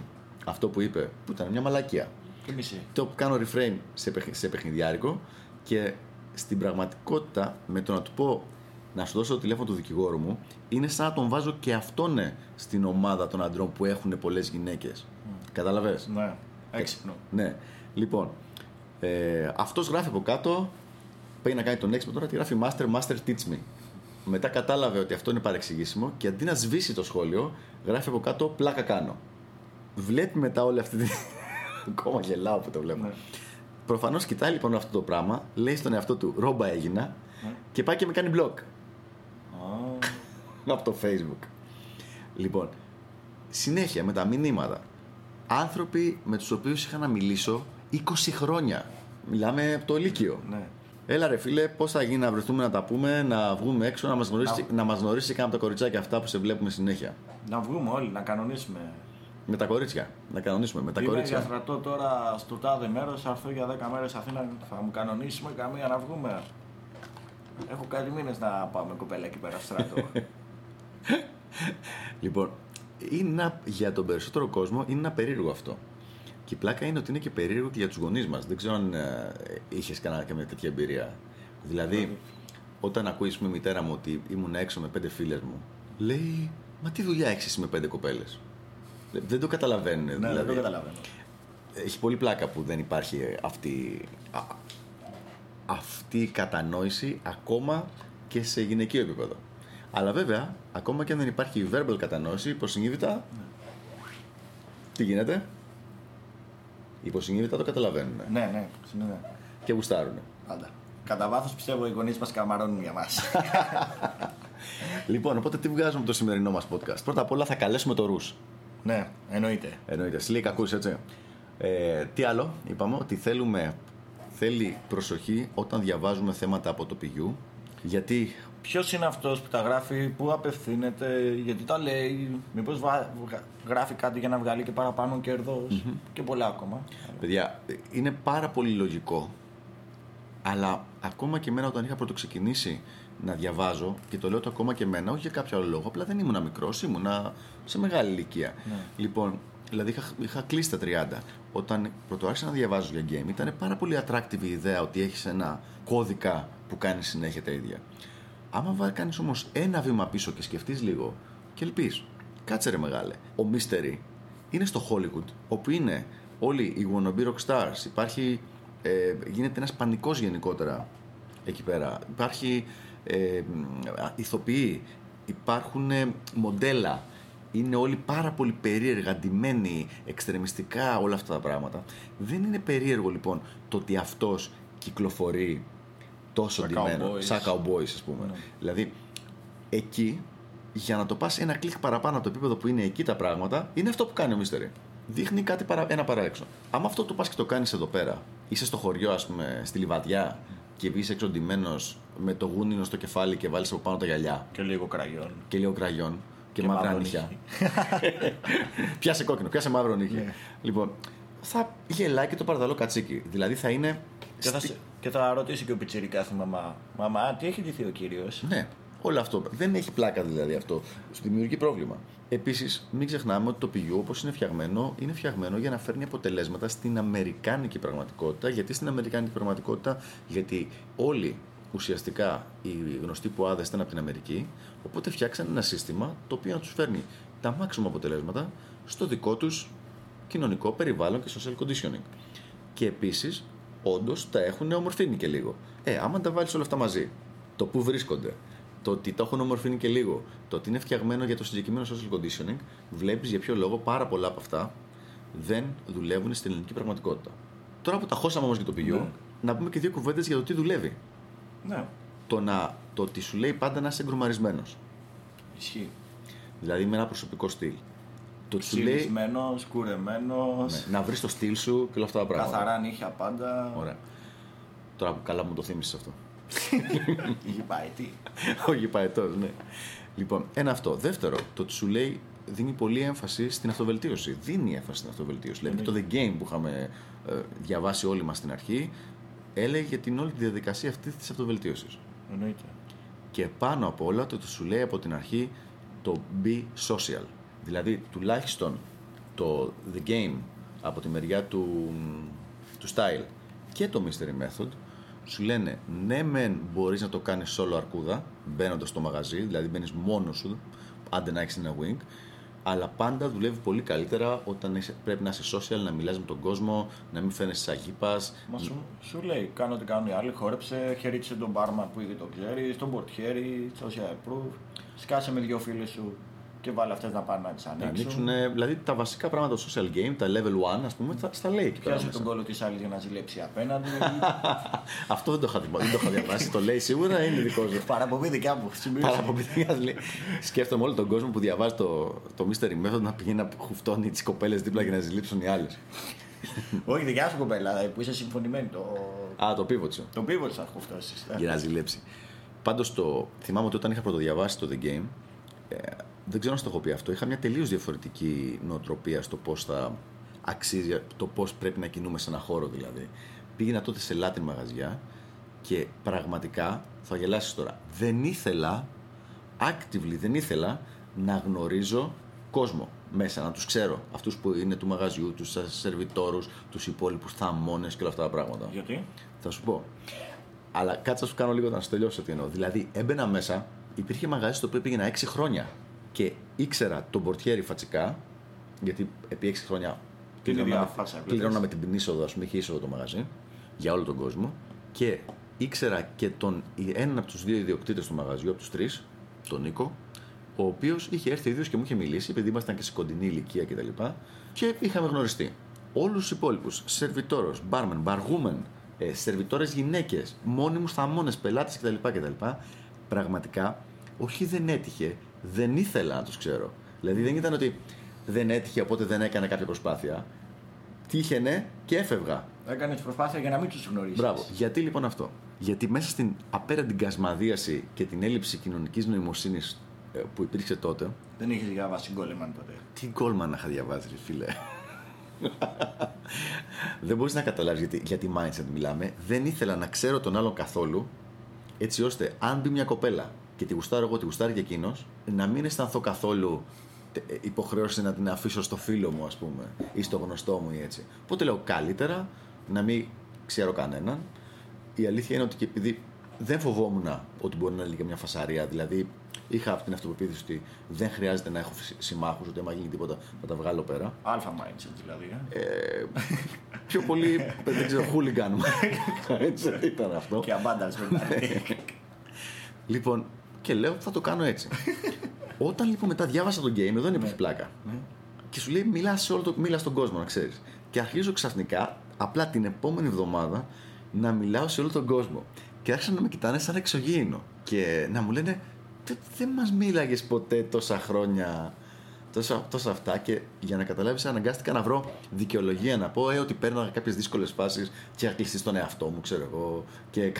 αυτό που είπε, που ήταν μια μαλακία Και μισή. το κάνω reframe σε, παιχ- σε παιχνιδιάρικο και στην πραγματικότητα με το να του πω να σου δώσω το τηλέφωνο του δικηγόρου μου είναι σαν να τον βάζω και αυτόν ε, στην ομάδα των αντρών που έχουν πολλές γυναίκες. Κατάλαβες; Ναι. Έξυπνο. Ναι. Λοιπόν, ε, αυτός γράφει από κάτω πάει να κάνει τον έξυπνο τώρα και γράφει Master, Master Teach Me. Μετά κατάλαβε ότι αυτό είναι παρεξηγήσιμο και αντί να σβήσει το σχόλιο, γράφει από κάτω πλάκα κάνω. Βλέπει μετά όλη αυτή τη. Ακόμα γελάω που το βλέπω. Ναι. Προφανώς κοιτάει λοιπόν αυτό το πράγμα, λέει στον εαυτό του ρόμπα έγινα και πάει και με κάνει block Α, από το facebook. Λοιπόν, συνέχεια με τα μηνύματα. Άνθρωποι με τους οποίους είχα να μιλήσω 20 χρόνια. Μιλάμε από το Λύκειο. Ναι. Έλα ρε φίλε, πώς θα γίνει να βρεθούμε να τα πούμε, να βγούμε έξω, να μας γνωρίσει, να μας γνωρίσει κανένα από τα κοριτσάκια αυτά που σε βλέπουμε συνέχεια. Να βγούμε όλοι, να κανονίσουμε. Με τα κορίτσια. Να κανονίσουμε με τα Είμαι για κορίτσια. στρατό τώρα στο τάδε μέρος, θα έρθω για 10 μέρες Αθήνα, θα μου κανονίσουμε καμία να βγούμε. Έχω κάτι μήνες να πάμε κοπέλα εκεί πέρα στο στρατό. Λοιπόν, είναι ένα- για τον περισσότερο κόσμο είναι ένα περίεργο αυτό. Και η πλάκα είναι ότι είναι και περίεργο και για τους γονείς μας. Δεν ξέρω αν ε, είχες καμία τέτοια εμπειρία. Δηλαδή, όταν ακούεις με μητέρα μου ότι ήμουν έξω με πέντε φίλες μου, λέει Μα τι δουλειά έχεις εσύ με πέντε κοπέλες; Δεν το καταλαβαίνουν. ναι, δηλαδή. δεν το καταλαβαίνω. Έχει πολύ πλάκα που δεν υπάρχει αυτή, α, αυτή η κατανόηση ακόμα και σε γυναικείο επίπεδο. Αλλά βέβαια, ακόμα και αν δεν υπάρχει η verbal κατανόηση, υποσυνείδητα. Τι γίνεται, υποσυνείδητα το καταλαβαίνουν Ναι, ναι, συνήθω. και γουστάρουν. Πάντα. Κατά βάθος πιστεύω οι γονείς μας καμαρώνουν για μας. Λοιπόν, οπότε τι βγάζουμε από το σημερινό μας podcast; Πρώτα απ' όλα θα καλέσουμε το Ρους. ναι, εννοείται. Εννοείται. Σλίκ, ακούς έτσι. Ε, τι άλλο, είπαμε ότι θέλουμε, θέλει προσοχή όταν διαβάζουμε θέματα από το πηγιού. Γιατί Ποιος είναι αυτός που τα γράφει, πού απευθύνεται, γιατί τα λέει, μήπως γράφει κάτι για να βγάλει και παραπάνω κέρδος και πολλά ακόμα. Παιδιά, είναι πάρα πολύ λογικό. Αλλά ακόμα και εμένα όταν είχα πρωτοξεκινήσει να διαβάζω, και το λέω το ακόμα και εμένα, όχι για κάποιο άλλο λόγο, απλά δεν ήμουν μικρός, ήμουνα σε μεγάλη ηλικία. Λοιπόν, δηλαδή είχα, είχα κλείσει τα 30. Όταν πρωτοάρχισα να διαβάζω για game, ήταν πάρα πολύ attractive η ιδέα ότι έχεις ένα κώδικα που κάνει συνέχεια τα ίδια. Άμα κάνεις όμως ένα βήμα πίσω και σκεφτείς λίγο και ελπεί, κάτσε ρε μεγάλε. Ο Mystery είναι στο Hollywood, όπου είναι όλοι οι wannabe rock stars. Υπάρχει, ε, γίνεται ένας πανικός γενικότερα εκεί πέρα. Υπάρχει ε, μ, ηθοποιοί, υπάρχουν ε, μοντέλα. Είναι όλοι πάρα πολύ περίεργα, ντυμένοι, εξτρεμιστικά, όλα αυτά τα πράγματα. Δεν είναι περίεργο λοιπόν το ότι αυτός κυκλοφορεί τόσο Σαν ντυμένο, cowboys. σαν cowboys ας πούμε. Ναι. Δηλαδή, εκεί, για να το πας ένα κλικ παραπάνω από το επίπεδο που είναι εκεί τα πράγματα, είναι αυτό που κάνει ο Mystery. Δείχνει κάτι παρα, ένα παραέξω. Άμα αυτό το πας και το κάνεις εδώ πέρα, είσαι στο χωριό, ας πούμε, στη λιβαδιά και βγεις έξω ντυμένος με το γούνινο στο κεφάλι και βάλεις από πάνω τα γυαλιά Και λίγο κραγιόν. και λίγο κραγιόν και, Και μαύρα μαύρο νύχια. πιάσε κόκκινο, πιάσε μαύρο νύχι. Ναι. Λοιπόν, θα γελάει και το παραδαλό κατσίκι. Δηλαδή θα είναι. Και θα, στη- σε- και θα ρωτήσει και ο Πιτσυρικά τη μαμά. Μαμά, τι έχει ντυθεί ο κύριος; Ναι, όλο αυτό. Δεν έχει πλάκα δηλαδή αυτό. Σου δημιουργεί πρόβλημα. Επίσης, μην ξεχνάμε ότι το πηγείο όπως είναι φτιαγμένο, είναι φτιαγμένο για να φέρνει αποτελέσματα στην Αμερικάνικη πραγματικότητα. Γιατί στην Αμερικάνικη πραγματικότητα, γιατί όλοι ουσιαστικά οι γνωστοί ποάδε ήταν από την Αμερική, οπότε φτιάξαν ένα σύστημα το οποίο να τους φέρνει τα μάξιμα αποτελέσματα στο δικό τους κοινωνικό περιβάλλον και social conditioning. Και επίσης, όντως τα έχουν ομορφύνει και λίγο. Ε, άμα τα βάλεις όλα αυτά μαζί, το που βρίσκονται, το ότι το έχουν ομορφύνει και λίγο, το ότι είναι φτιαγμένο για το συγκεκριμένο social conditioning, βλέπεις για ποιο λόγο πάρα πολλά από αυτά δεν δουλεύουν στην ελληνική πραγματικότητα. Τώρα που τα χώσαμε όμως για το πηγείο, Ναι. να πούμε και δύο κουβέντες για το τι δουλεύει. Ναι, Το, να, το ότι σου λέει πάντα να είσαι εγκρομαρισμένο. ισχύει. Δηλαδή με ένα προσωπικό στυλ. Το ότι σου λέει Ξυλισμένο, κουρεμένος, ναι, να βρεις το στυλ σου και όλα αυτά τα πράγματα. καθαρά νύχια πάντα. Ωραία. Τώρα που καλά μου το θύμισες αυτό. Είχε πάει τι; Όχι παετό, ναι. Λοιπόν, ένα αυτό. Δεύτερο, το ότι σου λέει δίνει πολύ έμφαση στην αυτοβελτίωση. Δίνει έμφαση στην αυτοβελτίωση. Δηλαδή το The Game που είχαμε ε, διαβάσει όλοι μας στην αρχή έλεγε για την όλη τη διαδικασία αυτής της αυτοβελτίωσης. Εννοείται. Και πάνω απ' όλα το ότι σου λέει από την αρχή το be social. Δηλαδή τουλάχιστον το The Game από τη μεριά του, του style και το Mystery Method σου λένε ναι μεν μπορείς να το κάνεις solo αρκούδα μπαίνοντας στο μαγαζί, δηλαδή μπαίνεις μόνος σου άντε να έχεις ένα wing αλλά πάντα δουλεύει πολύ καλύτερα όταν είσαι, πρέπει να είσαι social, να μιλάς με τον κόσμο, να μην φαίνεσαι σαν γήπας. Μα σου, σου λέει, κάνω ό,τι κάνουν οι άλλοι, χόρεψε, χαιρέτησε τον μπάρμαν που ήδη το ξέρεις, τον πορτιέρι, social proof, σκάσε με δυο φίλες σου και βάλε αυτές να πάνε να τις Να ανοίξουν. ανοίξουν, δηλαδή τα βασικά πράγματα του social game, τα level 1, ας πούμε, θα, στα λέει εκεί πέρα. Πιάσε μέσα. τον κόλλο της άλλης για να ζηλέψει απέναντι. Αυτό δεν το είχα, δει- δεν το είχα διαβάσει. το λέει σίγουρα, είναι δικό σου. Παραπομπή δικιά μου. σημείωσε. Παραποπηδία λέει. Σκέφτομαι όλο τον κόσμο που διαβάζει το, το Mystery Method να πηγαίνει να χουφτώνει τις κοπέλες δίπλα για να ζηλέψουν οι άλλες. Όχι δικιά σου κοπέλα, ε, που είσαι συμφωνημένη. Το, Α, το πίβοτσο. το πίβο θα χουφτώσεις. Για να ζηλέψει. Πάντως το. Θυμάμαι ότι όταν είχα πρωτοδιαβάσει το The Game, ε, δεν ξέρω αν στο έχω πει αυτό, είχα μια τελείως διαφορετική νοοτροπία στο πώς θα αξίζει, το πώς πρέπει να κινούμε σε ένα χώρο δηλαδή. Πήγαινα τότε σε Latin μαγαζιά και πραγματικά θα γελάσεις τώρα. Δεν ήθελα, actively δεν ήθελα να γνωρίζω κόσμο μέσα, να τους ξέρω. Αυτούς που είναι του μαγαζιού, τους σερβιτόρους, τους υπόλοιπους θαμώνες και όλα αυτά τα πράγματα. Γιατί; Θα σου πω. Αλλά κάτσε να σου κάνω λίγο να σου τελειώσω τι εννοώ. Δηλαδή, έμπαινα μέσα, υπήρχε μαγαζί στο οποίο πήγαινα 6 χρόνια και ήξερα τον πορτιέρι φατσικά, γιατί επί 6 χρόνια Την ίδια κληρώναμε- φάσα έβλεπες. κληρώναμε την είσοδο, ας πούμε, είχε είσοδο το μαγαζί για όλο τον κόσμο και ήξερα και τον, έναν από τους δύο ιδιοκτήτες του μαγαζιού, από τους τρεις, τον Νίκο, ο οποίος είχε έρθει ίδιος και μου είχε μιλήσει, επειδή ήμασταν και σε κοντινή ηλικία κτλ. Και, και είχαμε γνωριστεί. Όλους τους υπόλοιπους, σερβιτόρος, μπάρμεν, μπαργούμεν, ε, σερβιτόρες γυναίκες, μόνιμους θαμώνες, πελάτες κτλ, κτλ. Πραγματικά, όχι δεν έτυχε, δεν ήθελα να τους ξέρω. Δηλαδή δεν ήταν ότι δεν έτυχε οπότε δεν έκανα κάποια προσπάθεια. Τύχαινε και έφευγα. Έκανε προσπάθεια για να μην τους γνωρίσεις. Μπράβο. Γιατί λοιπόν αυτό; Γιατί μέσα στην απέραντη κασμαδίαση και την έλλειψη κοινωνικής νοημοσύνης που υπήρξε τότε. Δεν είχες διαβάσει Γκόλεμαν τότε. Τι γκόλμαν να είχα διαβάσει, ρε φίλε. δεν μπορείς να καταλάβεις γιατί, γιατί mindset μιλάμε. Δεν ήθελα να ξέρω τον άλλον καθόλου, έτσι ώστε αν μπει μια κοπέλα και τη γουστάρω εγώ, τη γουστάρει και εκείνος, να μην αισθανθώ καθόλου ε, υποχρέωση να την αφήσω στο φίλο μου, ας πούμε, ή στο γνωστό μου ή έτσι. Οπότε λέω καλύτερα να μην ξέρω κανέναν. Η αλήθεια είναι ότι και επειδή δεν φοβόμουν ότι μπορεί να είναι και μια φασαρία, δηλαδή είχα αυτή την αυτοπεποίθηση ότι δεν χρειάζεται να έχω συμμάχους, ότι άμα γίνει τίποτα θα τα βγάλω πέρα. Αλφα mindset δηλαδή. Ε. Ε, πιο πολύ, δεν ξέρω, χούλιγκαν. έτσι ήταν αυτό. Και αμπάνταλ δηλαδή. Λοιπόν, και λέω θα το κάνω έτσι. Όταν λοιπόν μετά διάβασα το game, εδώ είναι που έχει πλάκα. Και σου λέει μιλά, σε όλο το, μίλα στον κόσμο, να ξέρεις. Και αρχίζω ξαφνικά, απλά την επόμενη εβδομάδα, να μιλάω σε όλο τον κόσμο. Και άρχισαν να με κοιτάνε σαν εξωγήινο. Και να μου λένε, δεν δε μας μίλαγες ποτέ τόσα χρόνια. Τόσα, τόσα αυτά και για να καταλάβεις, αναγκάστηκα να βρω δικαιολογία να πω ε, ότι παίρνω κάποιες δύσκολες φάσεις και είχα κλειστεί στον εαυτό μου, ξέρω εγώ, και,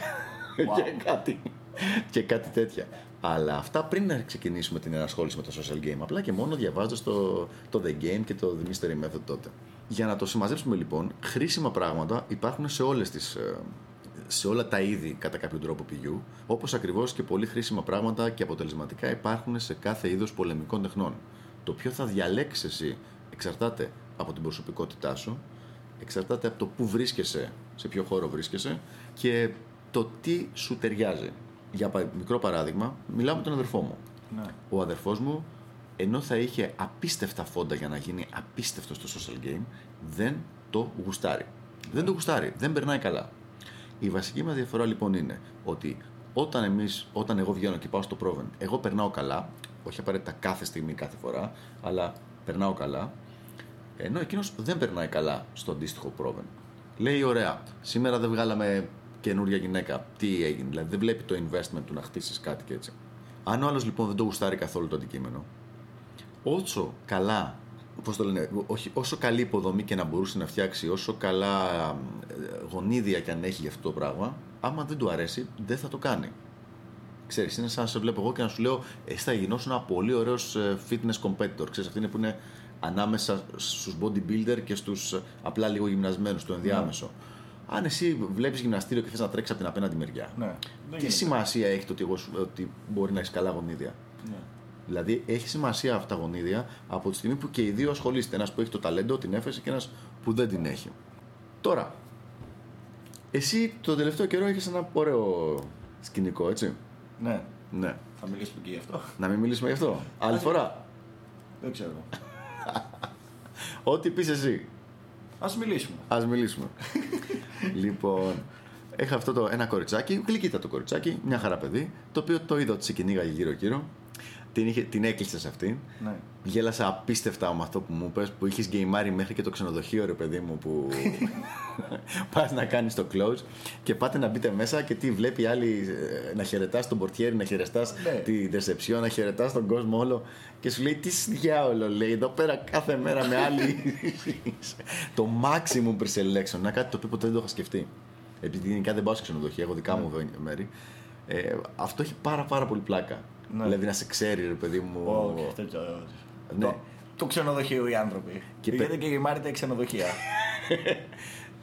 Wow. και κάτι. και κάτι τέτοια. Αλλά αυτά πριν να ξεκινήσουμε την ενασχόληση με το social game. Απλά και μόνο διαβάζοντας το, το The Game και το The Mystery Method τότε. Για να το συμμαζέψουμε λοιπόν, χρήσιμα πράγματα υπάρχουν σε, όλες τις, ε, σε όλα τα είδη κατά κάποιο τρόπο πηγιού, όπως ακριβώς και πολύ χρήσιμα πράγματα και αποτελεσματικά υπάρχουν σε κάθε είδος πολεμικών τεχνών. Το ποιο θα διαλέξεις εσύ εξαρτάται από την προσωπικότητά σου, εξαρτάται από το πού βρίσκεσαι, σε ποιο χώρο βρίσκεσαι και το τι σου ταιριάζει. Για πα- μικρό παράδειγμα, μιλάω με τον αδερφό μου. Ναι. Ο αδερφός μου, ενώ θα είχε απίστευτα φόντα για να γίνει απίστευτο στο social game, δεν το γουστάρει. Δεν το γουστάρει, δεν περνάει καλά. Η βασική μας διαφορά λοιπόν είναι ότι όταν, εμείς, όταν εγώ βγαίνω και πάω στο Proven, εγώ περνάω καλά, όχι απαραίτητα κάθε στιγμή, κάθε φορά, αλλά περνάω καλά, ενώ εκείνος δεν περνάει καλά στο αντίστοιχο Proven. Λέει, ωραία, σήμερα δεν βγάλαμε καινούρια γυναίκα. Τι έγινε, δηλαδή δεν βλέπει το investment του να χτίσεις κάτι και έτσι. Αν ο άλλος λοιπόν δεν το γουστάρει καθόλου το αντικείμενο, όσο καλά, πώς το λένε, όχι, όσο καλή υποδομή και να μπορούσε να φτιάξει, όσο καλά ε, γονίδια και αν έχει για αυτό το πράγμα, άμα δεν του αρέσει, δεν θα το κάνει. Ξέρεις, είναι σαν να σε βλέπω εγώ και να σου λέω, εσύ θα γινώσουν ένα πολύ ωραίος ε, fitness competitor. Ξέρεις, αυτή είναι που είναι ανάμεσα στους bodybuilder και στους ε, απλά λίγο γυμνασμένους, το ενδιάμεσο. Αν εσύ βλέπεις γυμναστήριο και θες να τρέξεις από την απέναντι μεριά, Ναι. Δεν τι γίνεται. σημασία έχει το ότι, εγώ, σου- ότι μπορεί να έχεις καλά γονίδια; Ναι. Δηλαδή έχει σημασία αυτά τα γονίδια από τη στιγμή που και οι δύο ασχολείστε. Ένας που έχει το ταλέντο, την έφεση και ένας που δεν την έχει. Τώρα, εσύ το τελευταίο καιρό έχεις ένα ωραίο σκηνικό, έτσι; ναι. Ναι. Θα μιλήσουμε και γι' αυτό. Να μην μιλήσουμε γι' αυτό. Άλλη φορά. Δεν ξέρω. Ό,τι πεις εσύ. Ας μιλήσουμε. Α μιλήσουμε. λοιπόν, έχω αυτό το ένα κοριτσάκι, γλυκύτα το κοριτσάκι, μια χαρά παιδί, το οποίο το είδα ότι σε κυνήγαγε γύρω-γύρω. Την, είχε, την έκλεισες σε αυτήν. Ναι. Γέλασα απίστευτα με αυτό που μου είπες που είχες γκεϊμάρει μέχρι και το ξενοδοχείο, ρε παιδί μου, που πας να κάνεις το close και πάτε να μπείτε μέσα και τι βλέπει η άλλη ε, να χαιρετάς τον πορτιέρι, να χαιρετάς Ναι. τη ρεσεψιό, να χαιρετάς τον κόσμο όλο. Και σου λέει τι διάολο λέει, εδώ πέρα κάθε μέρα με άλλη. το maximum pre-selection, να κάτι το οποίο ποτέ δεν το είχα σκεφτεί. Επειδή γενικά δεν πάω σε ξενοδοχεία, έχω δικά μου μέρη. Ε, αυτό έχει πάρα πάρα πολύ πλάκα. Ναι. Δηλαδή να σε ξέρει, ρε παιδί μου. Όχι, τέτοιο. Ναι. Το, του ξενοδοχείου οι άνθρωποι. Και Και πε- Πήγαινε και γεμάρετε ξενοδοχεία.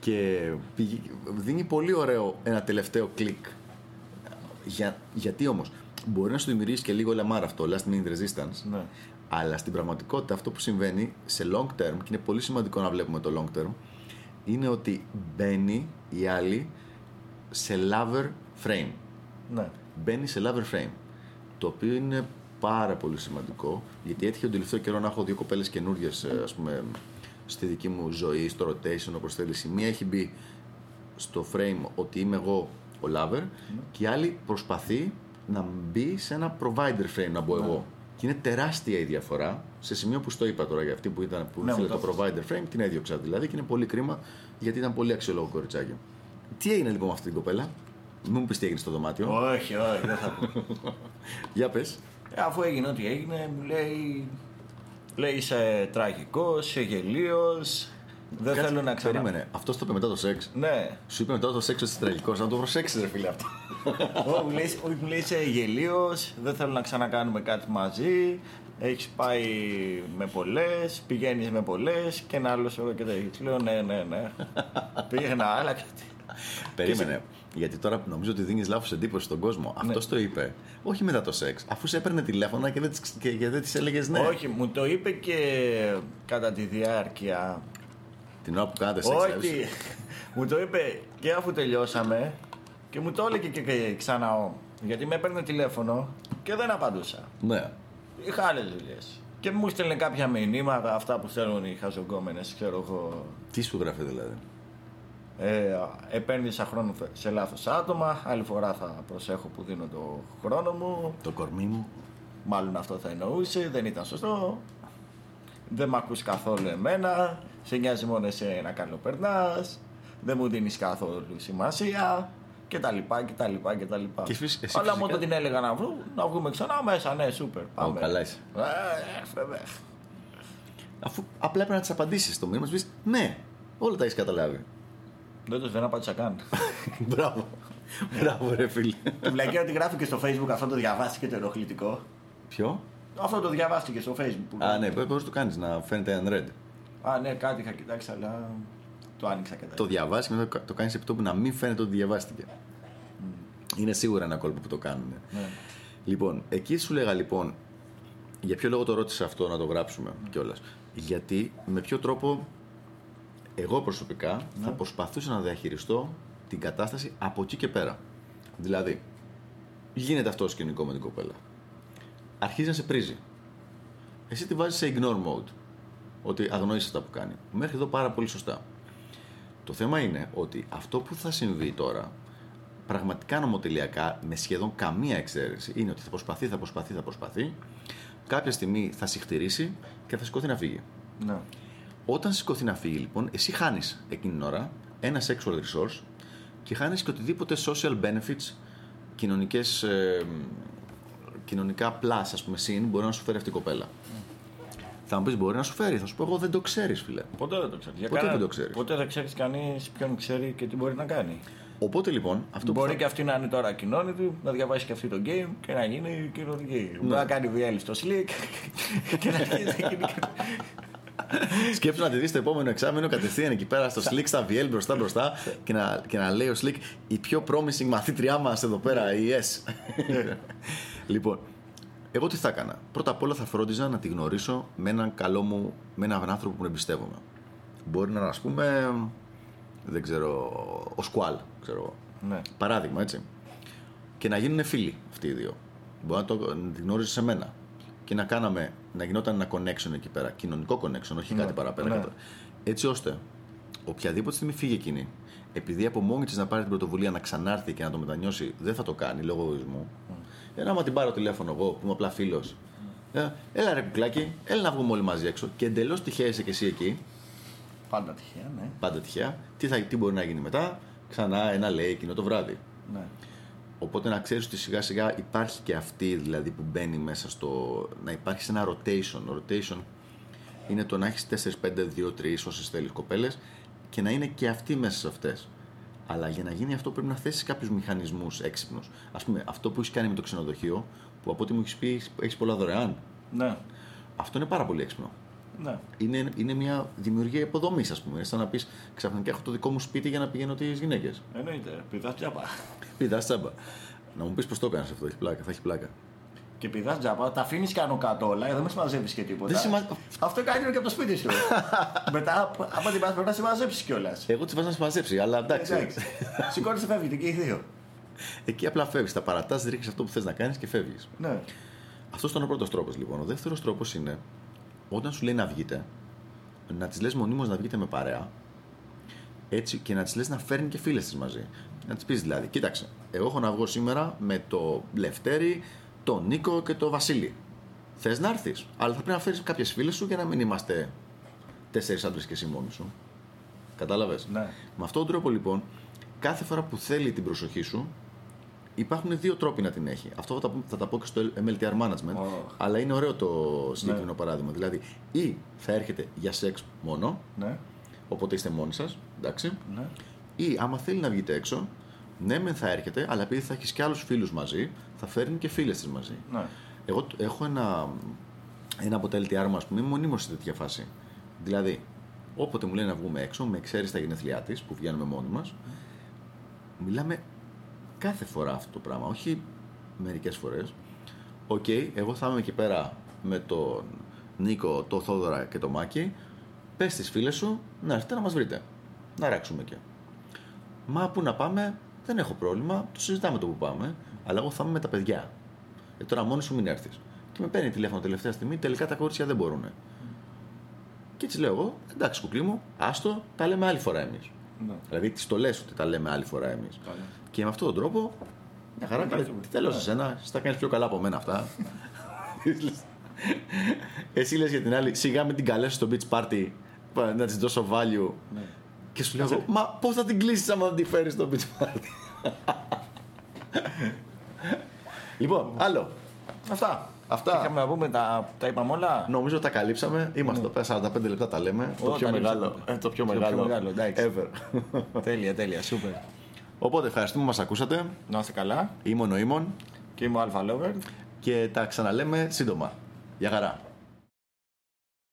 Και πηγ- δίνει πολύ ωραίο ένα τελευταίο κλικ. Για, γιατί όμως, μπορεί να σου δημιουργήσει και λίγο λαμάρα αυτό, last minute resistance, ναι. αλλά στην πραγματικότητα αυτό που συμβαίνει σε long term, και είναι πολύ σημαντικό να βλέπουμε το long term, είναι ότι μπαίνει η άλλη σε lover frame. ναι. Μπαίνει σε lover frame. Το οποίο είναι πάρα πολύ σημαντικό, γιατί έτυχε τον τελευταίο καιρό να έχω δύο κοπέλες καινούριε, ας πούμε, στη δική μου ζωή, στο rotation, όπως θέλεις. Η μία έχει μπει στο frame ότι είμαι εγώ ο lover και η άλλη προσπαθεί να μπει σε ένα provider frame, να μπω εγώ. Και είναι τεράστια η διαφορά, σε σημείο που στο είπα τώρα για αυτή που, ήταν, που Ναι, ήθελε μου το το provider frame, την έδιωξα δηλαδή και είναι πολύ κρίμα γιατί ήταν πολύ αξιολόγο κοριτσάκι. Τι έγινε λοιπόν με αυτή την κοπέλα, μην μου πεις τι έγινε στο δωμάτιο. Όχι, όχι, δεν θα πω. Για πες. Ε, αφού έγινε ό,τι έγινε, μου λέει. Λέει είσαι τραγικός, είσαι γελίος. Δεν Κάτσε, θέλω να ξανα. Περίμενε. Αυτό το είπε μετά το σεξ. Ναι. Σου είπε μετά το σεξ ότι είσαι τραγικός. Να το προσέξεις, ρε φίλε αυτό. Ω, μου λέει, όχι, μου λέει είσαι γελίος, δεν θέλω να ξανακάνουμε κάτι μαζί. Έχεις πάει με πολλές, πηγαίνεις με πολλές και ένα άλλο όλο και τέτοιο. Της Λέω ναι, ναι, ναι. Πήγαινα άλλα και. Περίμενε. Γιατί τώρα νομίζω ότι δίνεις λάθος εντύπωση στον κόσμο. Ναι. Αυτός το είπε. Όχι μετά το σεξ. Αφού σε έπαιρνε τηλέφωνα και δεν τη και, και δεν της έλεγες ναι. Όχι, μου το είπε και κατά τη διάρκεια. Την ώρα που κάνατε σεξ. Όχι, έβρισε. μου το είπε και αφού τελειώσαμε και μου το έλεγε και, και ξανά. ο- Γιατί με έπαιρνε τηλέφωνο και δεν απαντούσα. Ναι. Είχα άλλε δουλειές. Και μου στέλνε κάποια μηνύματα, αυτά που στέλνουν οι χαζογκόμενες, ξέρω εγώ. Τι σου γράφει δηλαδή; Ε, επένδυσα χρόνο σε λάθος άτομα. Άλλη φορά θα προσέχω που δίνω το χρόνο μου. Το κορμί μου. Μάλλον αυτό θα εννοούσε, δεν ήταν σωστό. Δεν μ' ακούς καθόλου εμένα. Σε νοιάζει μόνο εσύ να καλοπερνάς. Δεν μου δίνεις καθόλου σημασία. Και τα λοιπά και τα λοιπά και τα λοιπά. Και εσύ- εσύ Αλλά φυσικά- μόνο την έλεγα να, βρω, να βγούμε ξανά μέσα, ναι, σούπερ. Πάμε. καλά είσαι. Ε, ε, βέβαια. Αφού απλά πρέπει να τη απαντήσεις το μήνυμα, να σου πεις ναι. Όλα τα έχεις καταλάβει. Δεν το δεν απάντησα καν. Μπράβο. Μπράβο, ρε φίλε. Του βλέπει ότι γράφει και στο facebook αυτό το διαβάστηκε το ενοχλητικό. Ποιο; Αυτό το διαβάστηκε στο facebook. που Α, λέει. ναι, πώ το κάνεις να φαίνεται unread. Α, ναι, κάτι είχα κοιτάξει, αλλά το άνοιξα κατά. Το διαβάζει και μετά το κάνεις επιτόπου να μην φαίνεται ότι διαβάστηκε. Είναι σίγουρα ένα κόλπο που το κάνουν. Ναι. Λοιπόν, εκεί σου λέγα λοιπόν, για ποιο λόγο το ρώτησες αυτό να το γράψουμε κιόλας; Γιατί με ποιο τρόπο εγώ προσωπικά θα προσπαθούσα να διαχειριστώ την κατάσταση από εκεί και πέρα. Δηλαδή, γίνεται αυτό σκηνικό με την κοπέλα. Αρχίζει να σε πρίζει. Εσύ τη βάζεις σε ignore mode. Ότι αγνοείς αυτά που κάνει. Μέχρι εδώ πάρα πολύ σωστά. Το θέμα είναι ότι αυτό που θα συμβεί τώρα, πραγματικά νομοτελειακά, με σχεδόν καμία εξαίρεση, είναι ότι θα προσπαθεί, θα προσπαθεί, θα προσπαθεί. Κάποια στιγμή θα συχτηρίσει και θα σηκωθεί να φύγει. Ναι. Όταν σηκωθεί να φύγει, λοιπόν, εσύ χάνεις εκείνη την ώρα ένα sexual resource και χάνεις και οτιδήποτε social benefits, κοινωνικές, ε, κοινωνικά plus, ας πούμε, συν μπορεί να σου φέρει αυτή η κοπέλα. Θα μου πεις, μπορεί να σου φέρει. Θα σου πω, εγώ δεν το ξέρεις, φίλε. Ποτέ δεν το ξέρεις. Ποτέ δεν το ξέρεις. Ποτέ δεν ξέρεις κανείς ποιον ξέρει και τι μπορεί να κάνει. Οπότε λοιπόν, αυτό που μπορεί θα- και αυτή να είναι τώρα κοινώνητη, να διαβάσει και αυτή το game και να γίνει κοινωνική. Ναι. Μπορεί να κάνει VL στο Slick και να αρχίσει να γίνει. Σκέψου να τη δεις το επόμενο εξάμεινο κατευθείαν εκεί πέρα στο Slick στα VL μπροστά μπροστά και να, και να λέει ο Slick η πιο promising μαθήτριά μας εδώ πέρα, η S. λοιπόν, εγώ τι θα έκανα. Πρώτα απ' όλα θα φρόντιζα να τη γνωρίσω με έναν καλό μου, με έναν άνθρωπο που εμπιστεύομαι. Μπορεί να είναι, ας πούμε, δεν ξέρω, ο Σκουάλ, ξέρω εγώ. Ναι. Παράδειγμα, έτσι. Και να γίνουν φίλοι αυτοί οι δύο. Μπορεί να, το, να την γνώριζες σε μένα. Και να κάναμε, να γινόταν ένα connection εκεί πέρα. Κοινωνικό connection, όχι κάτι παραπέρα. ναι. κατά- Έτσι ώστε οποιαδήποτε στιγμή φύγει εκείνη, επειδή από μόνη της να πάρει την πρωτοβουλία να ξανάρθει και να το μετανιώσει, δεν θα το κάνει λόγω εγωισμού. Ένα άμα την πάρω τηλέφωνο εγώ, που είμαι απλά φίλος. Ε, έλα ρε κουκλάκι, έλα να βγούμε όλοι μαζί έξω. Και εντελώς τυχαία είσαι και εσύ εκεί, Πάντα τυχαία, ναι. πάντα τυχαία. Τι, θα, τι μπορεί να γίνει μετά, ξανά ένα λέει εκείνο το βράδυ. ναι. Οπότε να ξέρεις ότι σιγά σιγά υπάρχει και αυτή δηλαδή που μπαίνει μέσα στο. να υπάρχει σε ένα rotation. Rotation είναι το να έχεις 4, 5, 2, 3 όσες θέλεις κοπέλες και να είναι και αυτή μέσα σε αυτές. Αλλά για να γίνει αυτό πρέπει να θέσει κάποιους μηχανισμούς έξυπνους. Α πούμε, αυτό που έχεις κάνει με το ξενοδοχείο, που από ό,τι μου έχεις πει έχεις πολλά δωρεάν. Ναι. Αυτό είναι πάρα πολύ έξυπνο. Ναι. Είναι, είναι μια δημιουργία υποδομής, ας πούμε. Είναι σαν να πεις ξαφνικά έχω το δικό μου σπίτι για να πηγαίνω τις γυναίκες. Εννοείται. Πηδάς τζάμπα. Πηδάς τσάμπα. Να μου πεις πώς το έκανες αυτό, έχει πλάκα, θα έχει πλάκα. Και πηδάς τζάμπα, τα αφήνεις και άνω κάτω όλα, δεν με συμμαζεύεις και τίποτα. Δεν συμμα- Αυτό κάνει και από το σπίτι σου. Μετά, άμα την πας, πρέπει να συμμαζέψεις κιόλας. Εγώ τις βάζω να συμμαζέψει, αλλά εντάξει. Εντάξει. Σηκώνεσαι, φεύγετε και οι δύο. Εκεί απλά φεύγεις. Τα παρατάς, ρίχνεις αυτό που θες να κάνεις και φεύγεις. Ναι. Αυτός ήταν ο πρώτος τρόπος λοιπόν. Ο δεύτερος τρόπος είναι όταν σου λέει να βγείτε, να της λες μονίμως να βγείτε με παρέα έτσι και να της λες να φέρνει και φίλες της μαζί. Να της πεις δηλαδή, κοίταξε, εγώ έχω να βγω σήμερα με το Λευτέρη, τον Νίκο και τον Βασίλη. Θες να έρθεις, αλλά θα πρέπει να φέρεις κάποιες φίλες σου για να μην είμαστε τέσσερις άντρες και εσύ μόνοι σου. Κατάλαβες; Ναι. Με αυτόν τον τρόπο λοιπόν, κάθε φορά που θέλει την προσοχή σου, υπάρχουν δύο τρόποι να την έχει. Αυτό θα τα, πω- θα τα πω και στο MLTR Management, Ω. αλλά είναι ωραίο το συγκεκριμένο παράδειγμα. Δηλαδή, ή θα έρχεται για σεξ μόνο, Ναι. οπότε είστε μόνοι σας, εντάξει. Ναι. Ή άμα θέλει να βγείτε έξω, ναι, μεν θα έρχεται, αλλά επειδή θα έχεις και άλλους φίλους μαζί, θα φέρνει και φίλες της μαζί. Ναι. Εγώ τ- έχω ένα, ένα από τα LTR μου, ας πούμε, είμαι μονίμως σε τέτοια φάση. Δηλαδή, όποτε μου λέει να βγούμε έξω, με εξαίρεση τα γενέθλιά της που βγαίνουμε μόνοι μας, μιλάμε κάθε φορά αυτό το πράγμα, όχι μερικές φορές. Οκ, εγώ θα είμαι εκεί πέρα με τον Νίκο, τον Θόδωρα και τον Μάκη. Πες στις φίλες σου να έρθετε να μας βρείτε. Να αράξουμε και. Μα πού να πάμε, δεν έχω πρόβλημα, το συζητάμε το που πάμε, αλλά εγώ θα είμαι με τα παιδιά. Ε, τώρα μόνη σου μην έρθεις. Και με παίρνει τηλέφωνο τελευταία στιγμή, τελικά τα κορίτσια δεν μπορούν. Και τη λέω εγώ, εντάξει κουκλί μου, άστο, τα λέμε άλλη φορά εμείς. Ναι. Δηλαδή τη το λες ότι τα λέμε άλλη φορά εμείς. Καλά. Και με αυτόν τον τρόπο, μια χαρά, Εντάξει, τι ναι. τέλος εσένα, εσύ τα κάνεις πιο καλά από μένα αυτά. Εσύ λες για την άλλη, σιγά με την καλέσω στο beach party να της δώσω value. Ναι. Και σου λέω, εγώ, μα πώς θα την κλείσεις άμα δεν τη φέρεις στο beach party; λοιπόν, άλλο. Αυτά. Αυτά. Είχαμε να πούμε, τα, τα είπαμε όλα. Νομίζω τα καλύψαμε. Είμαστε εδώ πέρα 45 λεπτά τα λέμε. Ω, το πιο τα μεγάλο. λείψαμε. ε, το πιο Το πιο μεγάλο. μεγάλο, εντάξει. Ever. τέλεια, τέλεια, σούπερ. Οπότε ευχαριστούμε που μας ακούσατε. Να είστε καλά. Είμαι ο Νοήμων Και είμαι ο Αλφα Lover. και τα ξαναλέμε σύντομα. Γεια χαρά.